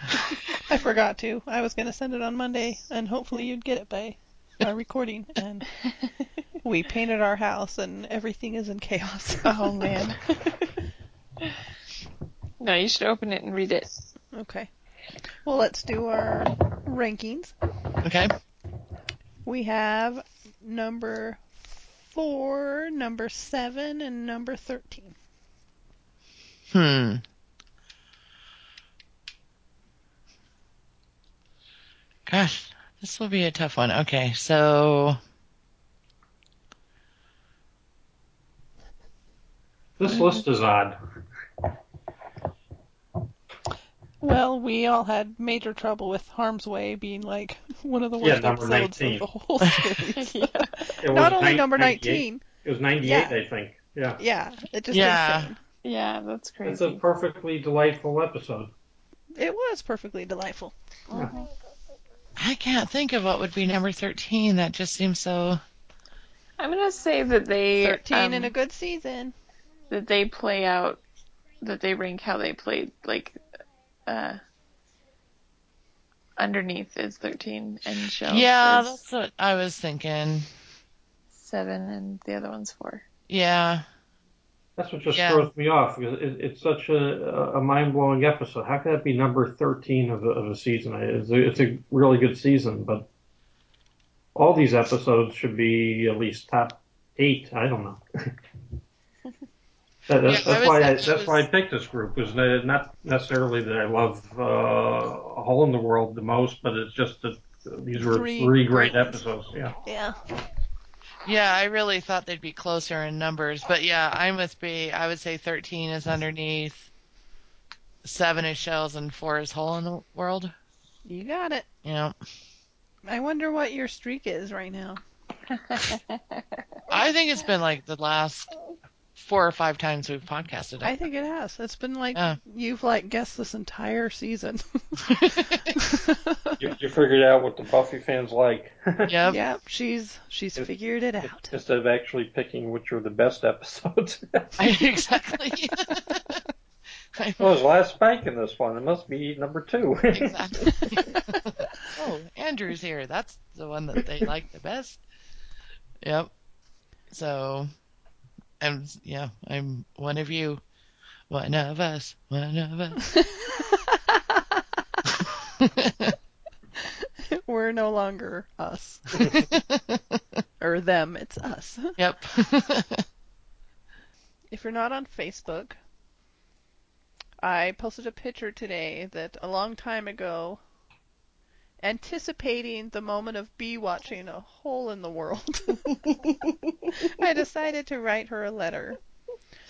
Speaker 5: I forgot to. I was gonna send it on Monday, and hopefully you'd get it by our recording. And we painted our house, and everything is in chaos.
Speaker 3: oh man. No, you should open it and read it.
Speaker 5: Okay. Well, let's do our rankings.
Speaker 2: Okay.
Speaker 5: We have number four, number seven, and number 13.
Speaker 2: Hmm. Gosh, this will be a tough one. Okay, so
Speaker 4: This list is odd.
Speaker 5: Well, we all had major trouble with Harm's Way being like one of the worst
Speaker 4: number
Speaker 5: episodes
Speaker 4: 19.
Speaker 5: of the whole series.
Speaker 3: yeah.
Speaker 5: Not only
Speaker 4: nine-
Speaker 5: number 19.
Speaker 4: It was 98,
Speaker 5: Yeah.
Speaker 4: I think. Yeah.
Speaker 5: Yeah, it just
Speaker 2: Yeah.
Speaker 5: insane.
Speaker 3: Yeah, that's crazy.
Speaker 4: It's a perfectly delightful episode.
Speaker 5: It was perfectly delightful.
Speaker 2: I can't think of what would be number 13. That just seems so.
Speaker 3: I'm gonna say that they
Speaker 5: 13
Speaker 3: um,
Speaker 5: in a good season.
Speaker 3: that they play out that they rank how they played like uh underneath is 13 and shelf
Speaker 2: Yeah,
Speaker 3: is
Speaker 2: that's what I was thinking.
Speaker 3: 7 and the other one's 4.
Speaker 2: Yeah.
Speaker 4: That's what just
Speaker 2: Yeah.
Speaker 4: throws me off because it, it's such a, a mind blowing episode. How could that be number 13 of a, of a season? It's a, it's a really good season, but all these episodes should be at least top eight. I don't know. That, that's,
Speaker 2: Yeah,
Speaker 4: that's why I,
Speaker 2: thinking it
Speaker 4: that's why I picked this group. Is not necessarily that I love uh, A Hole in the World the most, but it's just that these were
Speaker 5: Three
Speaker 4: three, great,
Speaker 5: great
Speaker 4: episodes. Yeah.
Speaker 5: Yeah.
Speaker 2: Yeah, I really thought they'd be closer in numbers. But yeah, I must be. I would say 13 is underneath, 7 is Shells, and 4 is Hole in the World.
Speaker 5: You got it.
Speaker 2: Yeah.
Speaker 5: I wonder what your streak is right now.
Speaker 2: I think it's been like the last four or five times we've podcasted
Speaker 5: I think it has. It's been like
Speaker 2: Yeah.
Speaker 5: you've like guessed this entire season.
Speaker 4: You, you figured out what the Buffy fans like.
Speaker 2: Yep.
Speaker 5: Yep, she's she's
Speaker 4: It-
Speaker 5: figured it out.
Speaker 4: Instead of actually picking which are the best episodes.
Speaker 2: exactly.
Speaker 4: Well, there's last spike in this one. It must be number two.
Speaker 2: exactly. oh, Andrew's here. That's the one that they like the best. Yep. So, I'm yeah, I'm one of you, one of us, one of us.
Speaker 5: We're no longer us. or them, it's us.
Speaker 2: yep.
Speaker 5: If you're not on Facebook, I posted a picture today that a long time ago, anticipating the moment of B watching a hole in the world, I decided to write her a letter.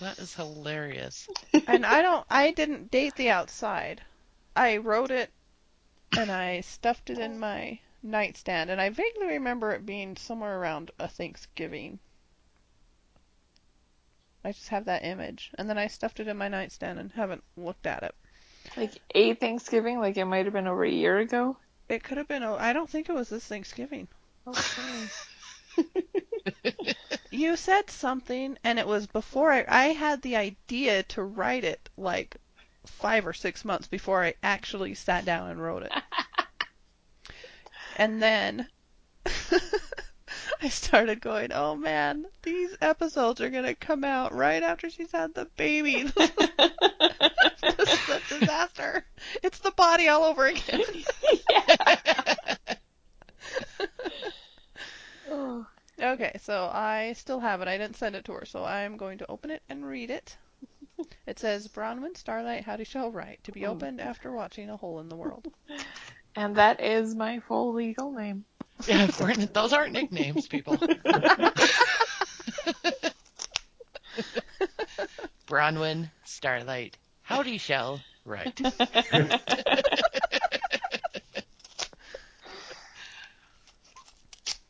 Speaker 2: that is hilarious.
Speaker 5: And I don't, I didn't date the outside. I wrote it and I stuffed it in my nightstand, and I vaguely remember it being somewhere around a Thanksgiving. I just have that image, and then I stuffed it in my nightstand and haven't looked at it.
Speaker 3: like a Thanksgiving, like it might have been over a year ago.
Speaker 5: It could have been. oh, I don't think it was this Thanksgiving.
Speaker 3: Oh.
Speaker 5: You said something, and it was before I. I had the idea to write it like five or six months before I actually sat down and wrote it. and then I started going, oh man, these episodes are gonna come out right after she's had the baby. this is a disaster. It's the body all over again.
Speaker 3: Oh,
Speaker 5: Okay, so I still have it. I didn't send it to her, so I'm going to open it and read it. It says Bronwyn Starlight Howdy Shell Right to be oh. opened after watching A Hole in the World.
Speaker 3: and that is my full legal name.
Speaker 2: Yeah, those aren't nicknames, people. Bronwyn, Starlight, Howdy Shell, right.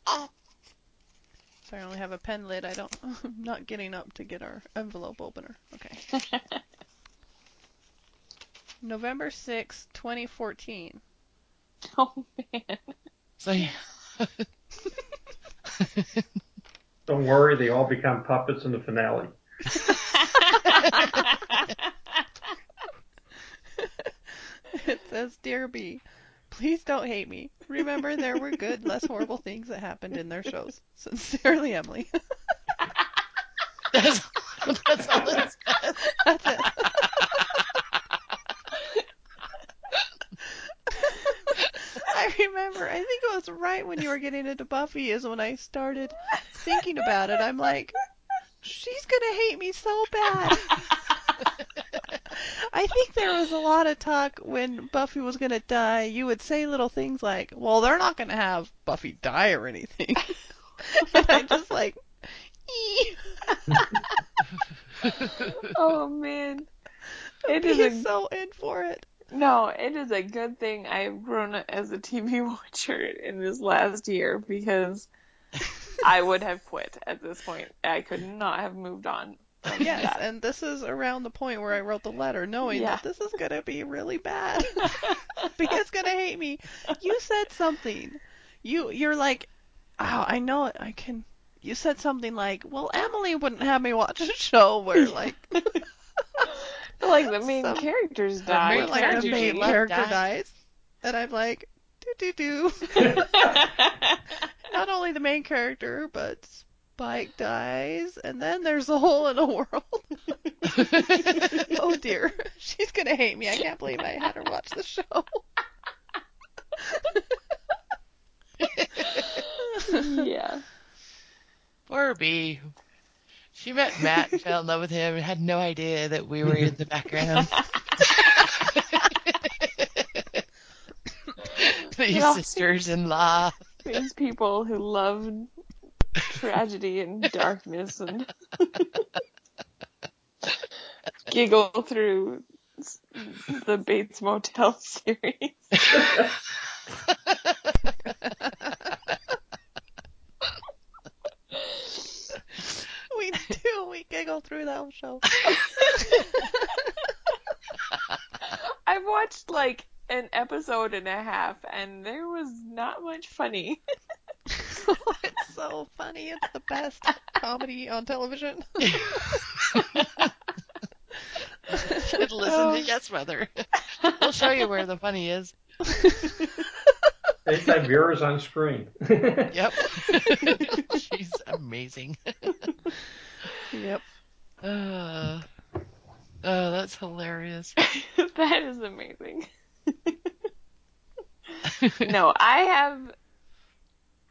Speaker 5: Uh, Sorry, I only have a pen lid. I don't. I'm not getting up to get our envelope opener. Okay. November sixth, 2014.
Speaker 3: Oh man.
Speaker 2: So yeah.
Speaker 4: Don't worry, they all become puppets in the finale.
Speaker 5: Dear B, please don't hate me. Remember, there were good, less horrible things that happened in their shows. Sincerely, Emily.
Speaker 2: that's, that's all it says.
Speaker 5: That's it. I remember, I think it was right when you were getting into Buffy, is when I started thinking about it. I'm like, she's going to hate me so bad. I think there was a lot of talk when Buffy was gonna die. You would say little things like, "Well, they're not gonna have Buffy die or anything," and I just like,
Speaker 3: oh man. It is a,
Speaker 5: so in for it.
Speaker 3: no, it is a good thing I've grown as a TV watcher in this last year because I would have quit at this point. I could not have moved on. From
Speaker 5: Yes,
Speaker 3: that.
Speaker 5: and this is around the point where I wrote the letter, knowing
Speaker 3: Yeah.
Speaker 5: that this is gonna be really bad. Because gonna hate me. You said something. You you're like, oh, I know it. I can. You said something like, well, Emily wouldn't have me watch a show where like
Speaker 3: like the main
Speaker 5: Some-
Speaker 3: characters die.
Speaker 2: main
Speaker 5: like the
Speaker 2: character
Speaker 5: main character
Speaker 2: dies.
Speaker 5: dies, and I'm like, do do do. Not only the main character, but Spike dies, and then there's a hole in the world. oh dear, she's gonna hate me. I can't believe I had her watch the show.
Speaker 3: yeah.
Speaker 2: Poor B. She met Matt and fell in love with him and had no idea that we were in the background. These sisters-in-law.
Speaker 3: These people who love tragedy and darkness and giggle through the Bates Motel series.
Speaker 5: we do. We giggle through that whole show.
Speaker 3: I've watched like an episode and a half, and there was not much funny.
Speaker 5: It's so funny. It's the best comedy on television.
Speaker 2: Should listen to Yes Mother. We'll show you where the funny is.
Speaker 4: Anytime Vera's on screen.
Speaker 2: Yep. She's amazing.
Speaker 5: yep.
Speaker 2: Uh, oh, that's hilarious.
Speaker 3: that is amazing. no, I have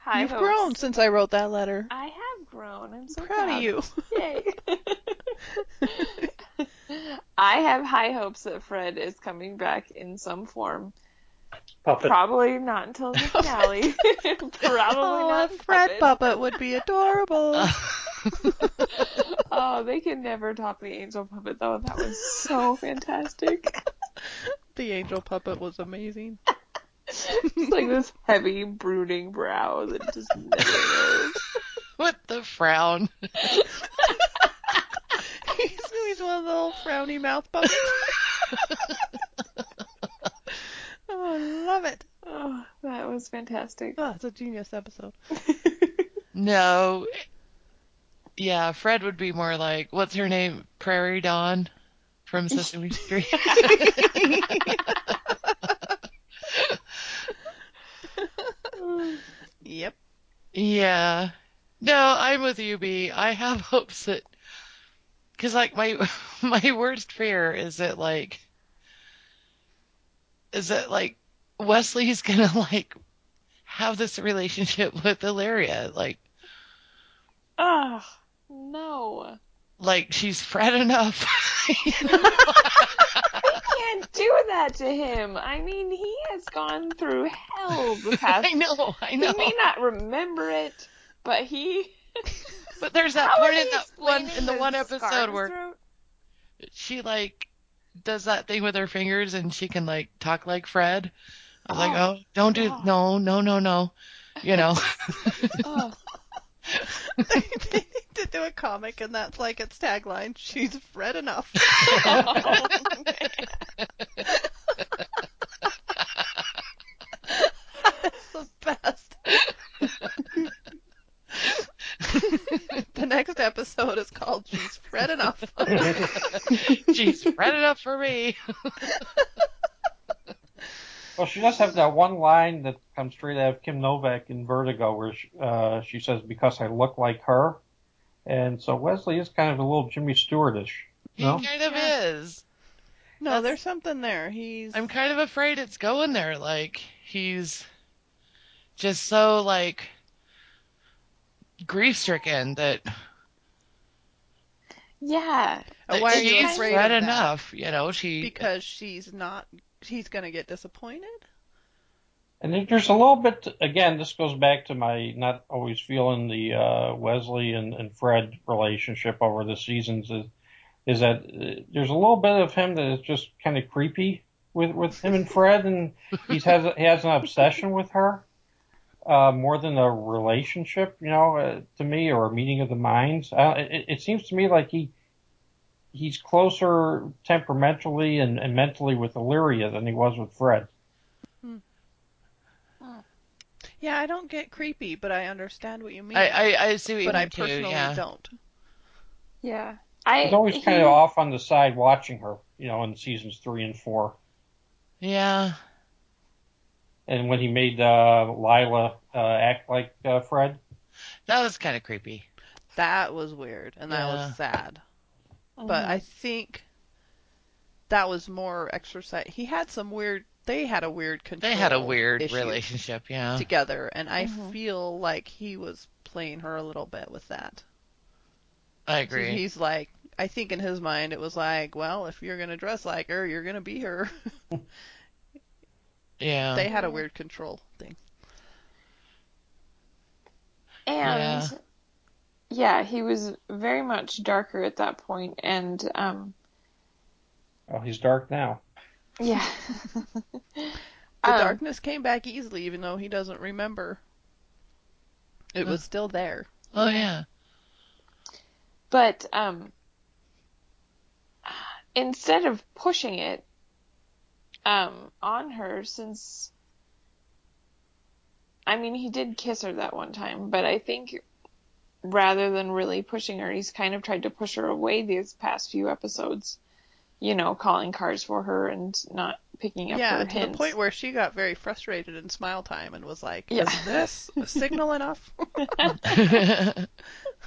Speaker 3: high
Speaker 5: You've
Speaker 3: hopes.
Speaker 5: grown since I wrote that letter.
Speaker 3: I have grown. I'm so
Speaker 5: Proud of you.
Speaker 3: Yay. I have high hopes that Fred is coming back in some form.
Speaker 4: Puppet.
Speaker 3: Probably not until the finale. Probably
Speaker 5: oh,
Speaker 3: not
Speaker 5: a Fred
Speaker 3: puppet.
Speaker 5: puppet would be adorable.
Speaker 3: Oh, they can never top the angel puppet though. That was so fantastic.
Speaker 5: the angel puppet was amazing.
Speaker 3: It's like this heavy, brooding brow that just never.
Speaker 2: With the frown.
Speaker 5: he's, he's one of the little frowny mouth puppets. oh, I love it.
Speaker 3: Oh, that was fantastic.
Speaker 5: Oh, it's a genius episode.
Speaker 2: No. Yeah, Fred would be more like, what's her name? Prairie Dawn from Sesame Street.
Speaker 5: Yep.
Speaker 2: yeah. No, I'm with you, B. I have hopes that, cause like my, my worst fear is that like, is that like Wesley's gonna like have this relationship with Illyria. Like,
Speaker 3: Oh, no.
Speaker 2: like she's Fred enough.
Speaker 3: I can't do that to him. I mean, he has gone through hell the past.
Speaker 2: I know, I
Speaker 3: He may not remember it, but he.
Speaker 2: But there's that
Speaker 3: How
Speaker 2: point in
Speaker 3: he
Speaker 2: that one in the
Speaker 3: the
Speaker 2: one episode where
Speaker 3: throat?
Speaker 2: she like does that thing with her fingers and she can like talk like Fred. I was like,
Speaker 3: Oh,
Speaker 2: oh, don't do no, no, no, no. You know.
Speaker 3: Oh,
Speaker 5: they, they to do a comic, and that's like its tagline. She's Fred enough.
Speaker 3: oh, man.
Speaker 5: It's the best. the next episode is called She's Fred Enough.
Speaker 2: She's Fred enough for me.
Speaker 4: Well, she does have that one line that comes straight out of Kim Novak in Vertigo, where she, uh, she says, "Because I look like her." And so Wesley is kind of a little Jimmy Stewartish.
Speaker 2: He
Speaker 4: No?
Speaker 2: kind of
Speaker 5: Yeah.
Speaker 2: is.
Speaker 5: no,
Speaker 2: That's-
Speaker 5: there's something there. He's
Speaker 2: I'm kind of afraid it's going there. Like he's just so like grief stricken that
Speaker 3: Yeah.
Speaker 2: that
Speaker 5: Why are you afraid of that?
Speaker 2: enough. You know, she
Speaker 5: Because she's not. He's gonna get disappointed.
Speaker 4: And there's a little bit, again, this goes back to my not always feeling the uh, Wesley and, and Fred relationship over the seasons is, is that uh, there's a little bit of him that is just kind of creepy with, with him and Fred, and he has he has an obsession with her uh, more than a relationship, you know, uh, to me, or a meeting of the minds. Uh, it, it seems to me like he he's closer temperamentally and, and mentally with Illyria than he was with Fred.
Speaker 5: Yeah, I don't get creepy, but I understand what you mean.
Speaker 2: I, I, I see what you mean.
Speaker 5: but I
Speaker 2: mean too.
Speaker 5: personally
Speaker 2: Yeah.
Speaker 5: don't.
Speaker 3: Yeah. I
Speaker 4: was always
Speaker 3: he-
Speaker 4: kind of off on the side watching her, you know, in seasons three and four.
Speaker 2: Yeah.
Speaker 4: And when he made uh, Lilah uh, act like uh, Fred,
Speaker 2: That was kind of creepy.
Speaker 5: That was weird, and that
Speaker 2: Yeah.
Speaker 5: was sad. But
Speaker 3: Mhm.
Speaker 5: I think that was more exercise. He had some weird. They had a weird control.
Speaker 2: They had a weird relationship. Yeah.
Speaker 5: together, and I
Speaker 3: Mhm.
Speaker 5: feel like he was playing her a little bit with that.
Speaker 2: I
Speaker 5: So
Speaker 2: agree.
Speaker 5: he's like, I think in his mind it was like, well, if you're gonna dress like her, you're gonna be her.
Speaker 2: Yeah.
Speaker 5: they had a weird control thing.
Speaker 3: And
Speaker 2: Yeah.
Speaker 3: yeah. he was very much darker at that point, and um,
Speaker 4: oh, he's dark now.
Speaker 3: Yeah.
Speaker 5: The
Speaker 3: Um,
Speaker 5: darkness came back easily, even though he doesn't remember. It was still there.
Speaker 2: oh yeah.
Speaker 3: But um, instead of pushing it um, on her, since I mean, he did kiss her that one time, but I think rather than really pushing her, he's kind of tried to push her away these past few episodes. You know, calling cards for her and not picking up
Speaker 5: yeah,
Speaker 3: her
Speaker 5: to
Speaker 3: hints.
Speaker 5: the point where she got very frustrated in smile time and was like,
Speaker 3: Yeah.
Speaker 5: "Is this a signal enough?"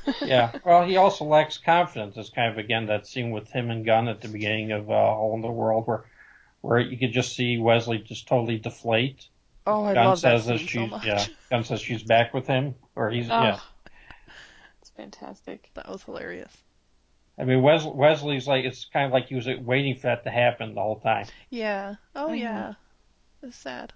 Speaker 4: Yeah. Well, he also lacks confidence. It's kind of again that scene with him and Gunn at the beginning of uh, Hole in the World, where where you could just see Wesley just totally deflate.
Speaker 5: oh, I
Speaker 4: Gunn
Speaker 5: love that
Speaker 4: says that
Speaker 5: scene
Speaker 4: she's
Speaker 5: so much.
Speaker 4: yeah. Gunn says she's back with him, or he's
Speaker 3: Oh,
Speaker 4: yeah.
Speaker 3: It's fantastic.
Speaker 5: That was hilarious.
Speaker 4: I mean, Wes- Wesley's like it's kind of like he was waiting for that to happen the whole time.
Speaker 5: Yeah. Oh
Speaker 3: Mhm.
Speaker 5: yeah. It's sad.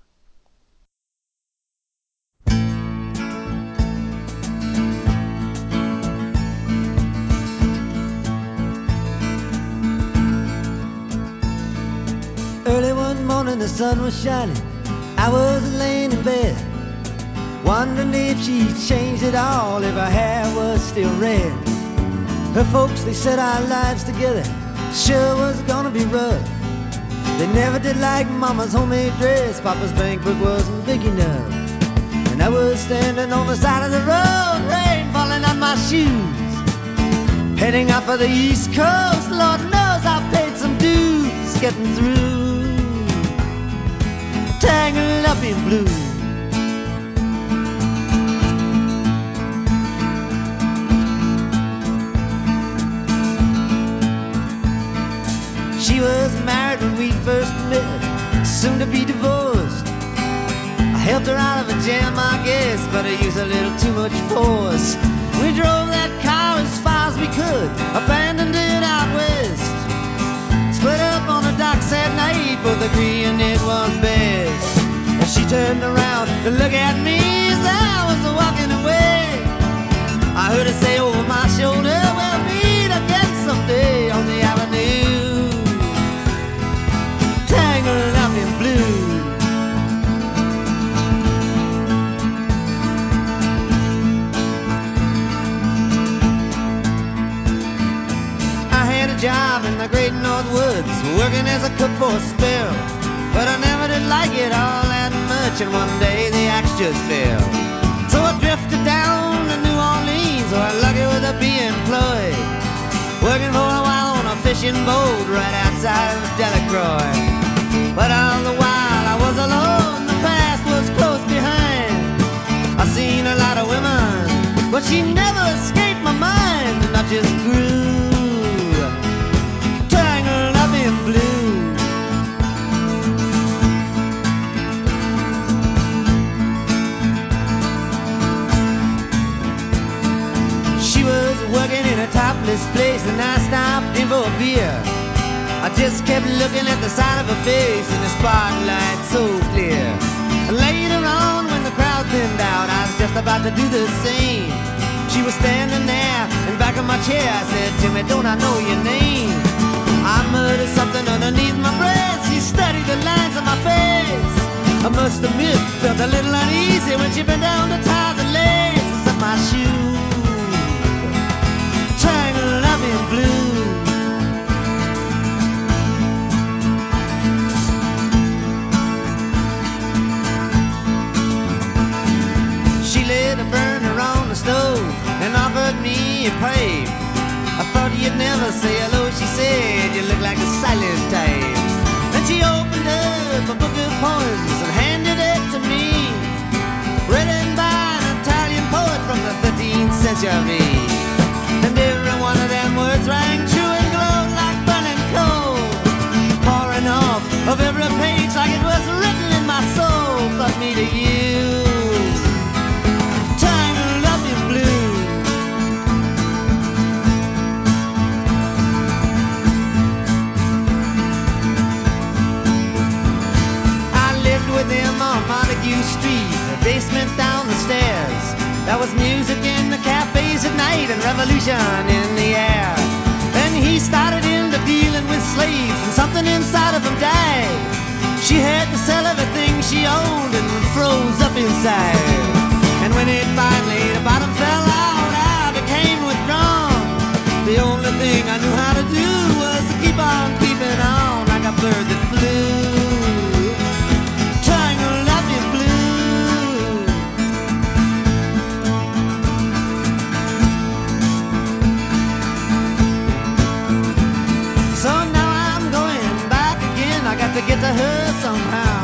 Speaker 6: Early one morning, the sun was shining. I was laying in bed, wondering if she'd changed at all, if her hair was still red. Her folks, they said our lives together sure was gonna be rough. They never did like Mama's homemade dress, Papa's bank book wasn't big enough. And I was standing on the side of the road, rain falling on my shoes. Heading up for the East Coast, Lord knows I paid some dues getting through. Tangled up in blue. She was married when we first met, soon to be divorced. I helped her out of a jam, I guess, but I used a little too much force. We drove that car as far as we could, abandoned it out west. Split up on the docks at night, both agreeing it was best. And she turned around to look at me as I was walking away. I heard her say over my shoulder, we'll meet again someday job in the great North Woods, working as a cook for a spell. But I never did like it all that much, and one day the axe just fell. So I drifted down to New Orleans, where I'm lucky with a be employed. Working for a while on a fishing boat right outside of Delacroix. But all the while I was alone, the past was close behind. I seen a lot of women, but she never escaped my mind, and I just grew this place and I stopped in for a beer. I just kept looking at the side of her face in the spotlight so clear. Later on, when the crowd thinned out, I was just about to do the same. She was standing there in back of my chair. I said, Jimmy, don't I know your name? I muttered something underneath my breath. She studied the lines on my face. I must admit, felt a little uneasy when she bent down to tie the laces me pipe. I thought you'd never say hello, she said. You look like a silent type. Then she opened up a book of poems and handed it to me. Written by an Italian poet from the 13th century. And every one of them words rang true and glowed like burning coal. Pouring off of every basement down the stairs. There was music in the cafes at night and revolution in the air. Then he started into dealing with slaves and something inside of him died. She had to sell everything she owned and froze up inside. And when it finally, the bottom fell out, I became withdrawn. The only thing I knew how to do was to keep on keeping on like a bird that flew. To her somehow.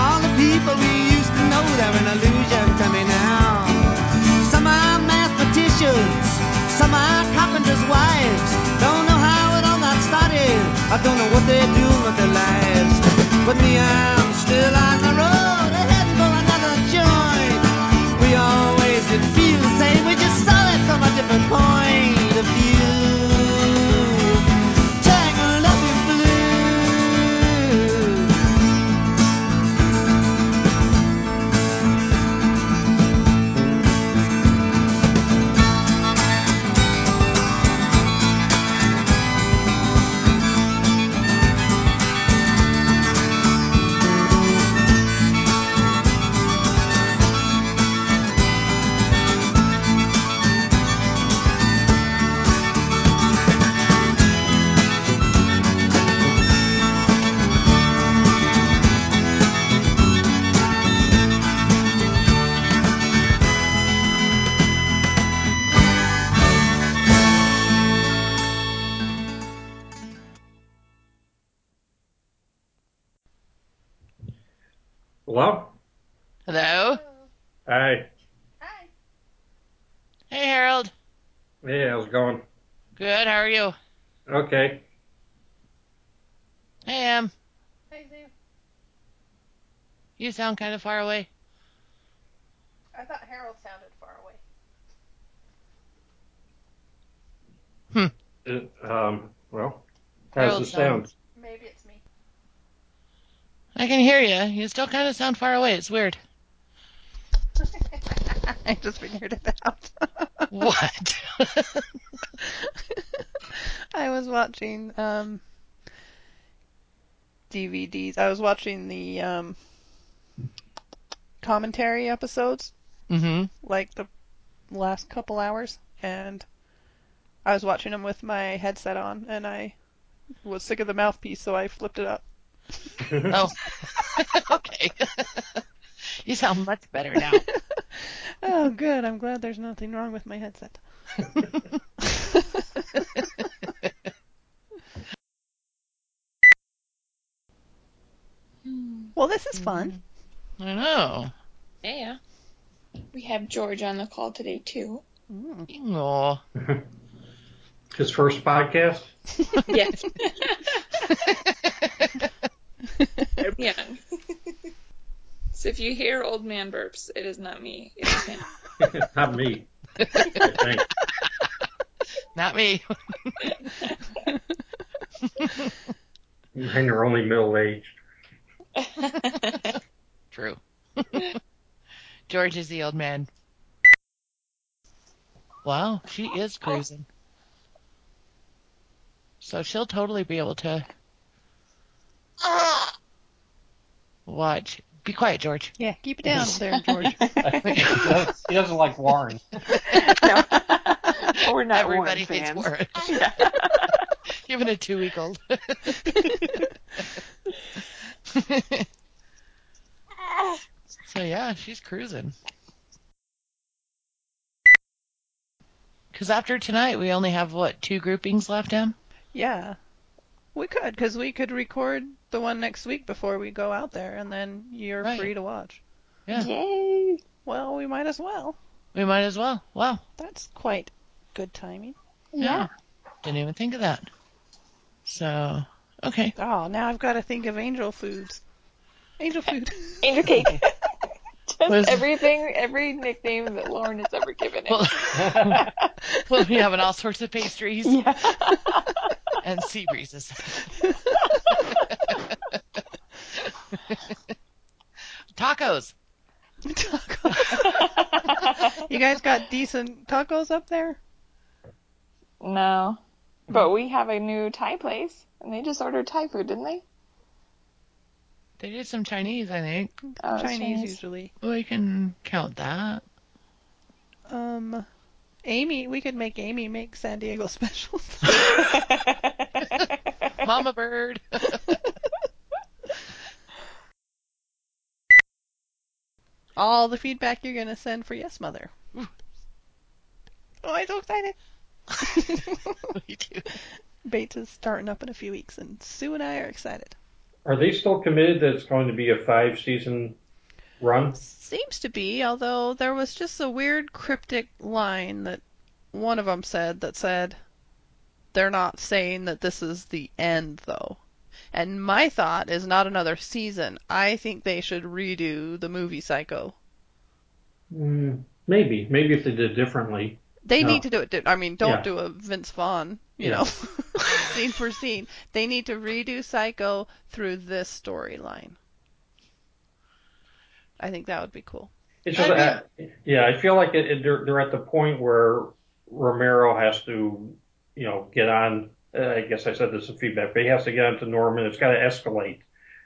Speaker 6: All the people we used to know, they're an illusion to me now. Some are mathematicians, some are carpenters' wives. Don't know how it all got started. I don't know what they're doing with their lives. But me, I'm still on the road,
Speaker 4: Hello?
Speaker 2: Hello?
Speaker 4: Hi.
Speaker 2: Hi Hey, Harold.
Speaker 4: Hey, how's it going?
Speaker 2: Good, how are you?
Speaker 4: Okay.
Speaker 2: Hey, Em.
Speaker 5: Hey, Sam.
Speaker 2: You sound kind of far away.
Speaker 5: I thought Harold sounded far away. Hmm.
Speaker 4: It, um, well,
Speaker 2: Harold
Speaker 4: how's it
Speaker 2: sounds-
Speaker 4: sound?
Speaker 5: Maybe it's me.
Speaker 2: I can hear you. You still kind of sound far away. It's weird.
Speaker 5: I just figured it out.
Speaker 2: What?
Speaker 5: I was watching um DVDs. I was watching the um commentary episodes,
Speaker 2: mm-hmm.
Speaker 5: like the last couple hours, and I was watching them with my headset on, and I was sick of the mouthpiece, so I flipped it up.
Speaker 2: Oh. okay. you sound much better now.
Speaker 5: oh, good. I'm glad there's nothing wrong with my headset. well, this is fun.
Speaker 2: I know.
Speaker 3: Yeah. We have George on the call today too.
Speaker 5: Mm.
Speaker 2: Aw.
Speaker 4: His first podcast?
Speaker 3: Yes. Yeah. so if you hear old man burps, it is not me. It is him.
Speaker 4: Not me.
Speaker 2: Not me.
Speaker 4: Mine are only middle aged.
Speaker 2: True. George is the old man. Wow, she is cruising. So she'll totally be able to watch. Be quiet, George.
Speaker 5: Yeah, keep it down there, George.
Speaker 4: I think he, does, he doesn't like Warren.
Speaker 3: No. We're not
Speaker 2: Everybody
Speaker 3: Warren
Speaker 2: hates
Speaker 3: fans.
Speaker 2: Warren.
Speaker 3: Yeah.
Speaker 2: Even a two week old. so yeah, she's cruising. Because after tonight, we only have what two groupings left, Em?
Speaker 5: Yeah. We could, because we could record the one next week before we go out there, and then you're
Speaker 2: Right.
Speaker 5: free to watch.
Speaker 2: Yeah,
Speaker 3: Yay.
Speaker 5: Well, we might as well.
Speaker 2: we might as well. Wow,
Speaker 5: That's quite good timing.
Speaker 3: Yeah.
Speaker 2: didn't even think of that. So okay,
Speaker 5: Oh, now I've got to think of angel foods. Angel food.
Speaker 3: Angel cake. Just
Speaker 2: Was-
Speaker 3: everything, every nickname that Lauren has ever given it.
Speaker 2: well, we'll be having all sorts of pastries
Speaker 3: yeah.
Speaker 2: And sea breezes. Tacos.
Speaker 5: Taco. you guys got decent tacos up there?
Speaker 3: no. But we have a new Thai place, and they just ordered Thai food, didn't they?
Speaker 2: They did some Chinese, I think.
Speaker 3: Oh, it's
Speaker 5: Chinese, usually.
Speaker 2: Well, you can count that.
Speaker 5: Um, Amy, we could make Amy make San Diego specials.
Speaker 2: Mama bird.
Speaker 5: All the feedback you're gonna send for Yes Mother.
Speaker 2: Ooh.
Speaker 5: Oh, I'm so excited.
Speaker 2: Me too.
Speaker 5: Bates is starting up in a few weeks, and Sue and I are excited.
Speaker 4: Are they still committed that it's going to be a five season run?
Speaker 5: Seems to be, although there was just a weird cryptic line that one of them said that said, they're not saying that this is the end, though. And my thought is not another season. I think they should redo the movie Psycho.
Speaker 4: Mm, maybe. Maybe if they did it differently.
Speaker 5: They
Speaker 4: No.
Speaker 5: need to do it. I mean, don't
Speaker 4: Yeah.
Speaker 5: do a Vince Vaughn, you
Speaker 4: Yeah.
Speaker 5: know, scene for scene. They need to redo Psycho through this storyline. I think that would be cool.
Speaker 4: It's just,
Speaker 2: I
Speaker 4: uh, yeah, I feel like it, it, they're, they're at the point where Romero has to, you know, get on. Uh, I guess I said this in feedback, but he has to get onto Norman. It's got to escalate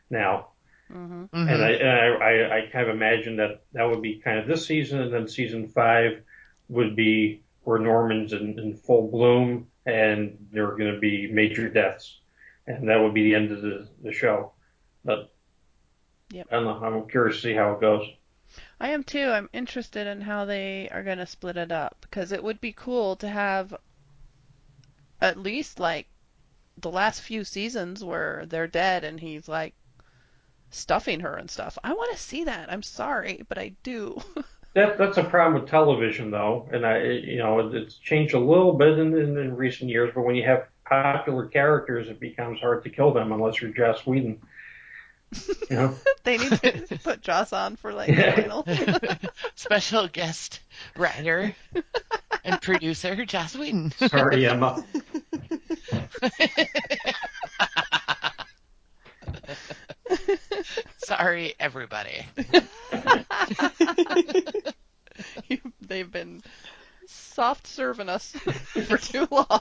Speaker 4: now.
Speaker 5: hmm
Speaker 2: Mhm.
Speaker 4: And I, and I, I, I kind of imagine that that would be kind of this season, and then season five would be where Norman's in, in full bloom, and there are going to be major deaths, and that would be the end of the, the show. But
Speaker 5: Yep.
Speaker 4: I don't know. I'm curious to see how it goes.
Speaker 5: I am too. I'm interested in how they are going to split it up because it would be cool to have at least like the last few seasons where they're dead and he's like stuffing her and stuff. I want to see that. I'm sorry, but I do.
Speaker 4: That that's a problem with television, though, and I, you know, it's changed a little bit in, in, in recent years. But when you have popular characters, it becomes hard to kill them unless you're Joss Whedon. You know,
Speaker 5: they need to put Joss on for like the final.
Speaker 2: Special guest writer and producer Joss Whedon.
Speaker 4: sorry, Emma.
Speaker 2: Sorry, everybody.
Speaker 5: You- They've been soft serving us for too long.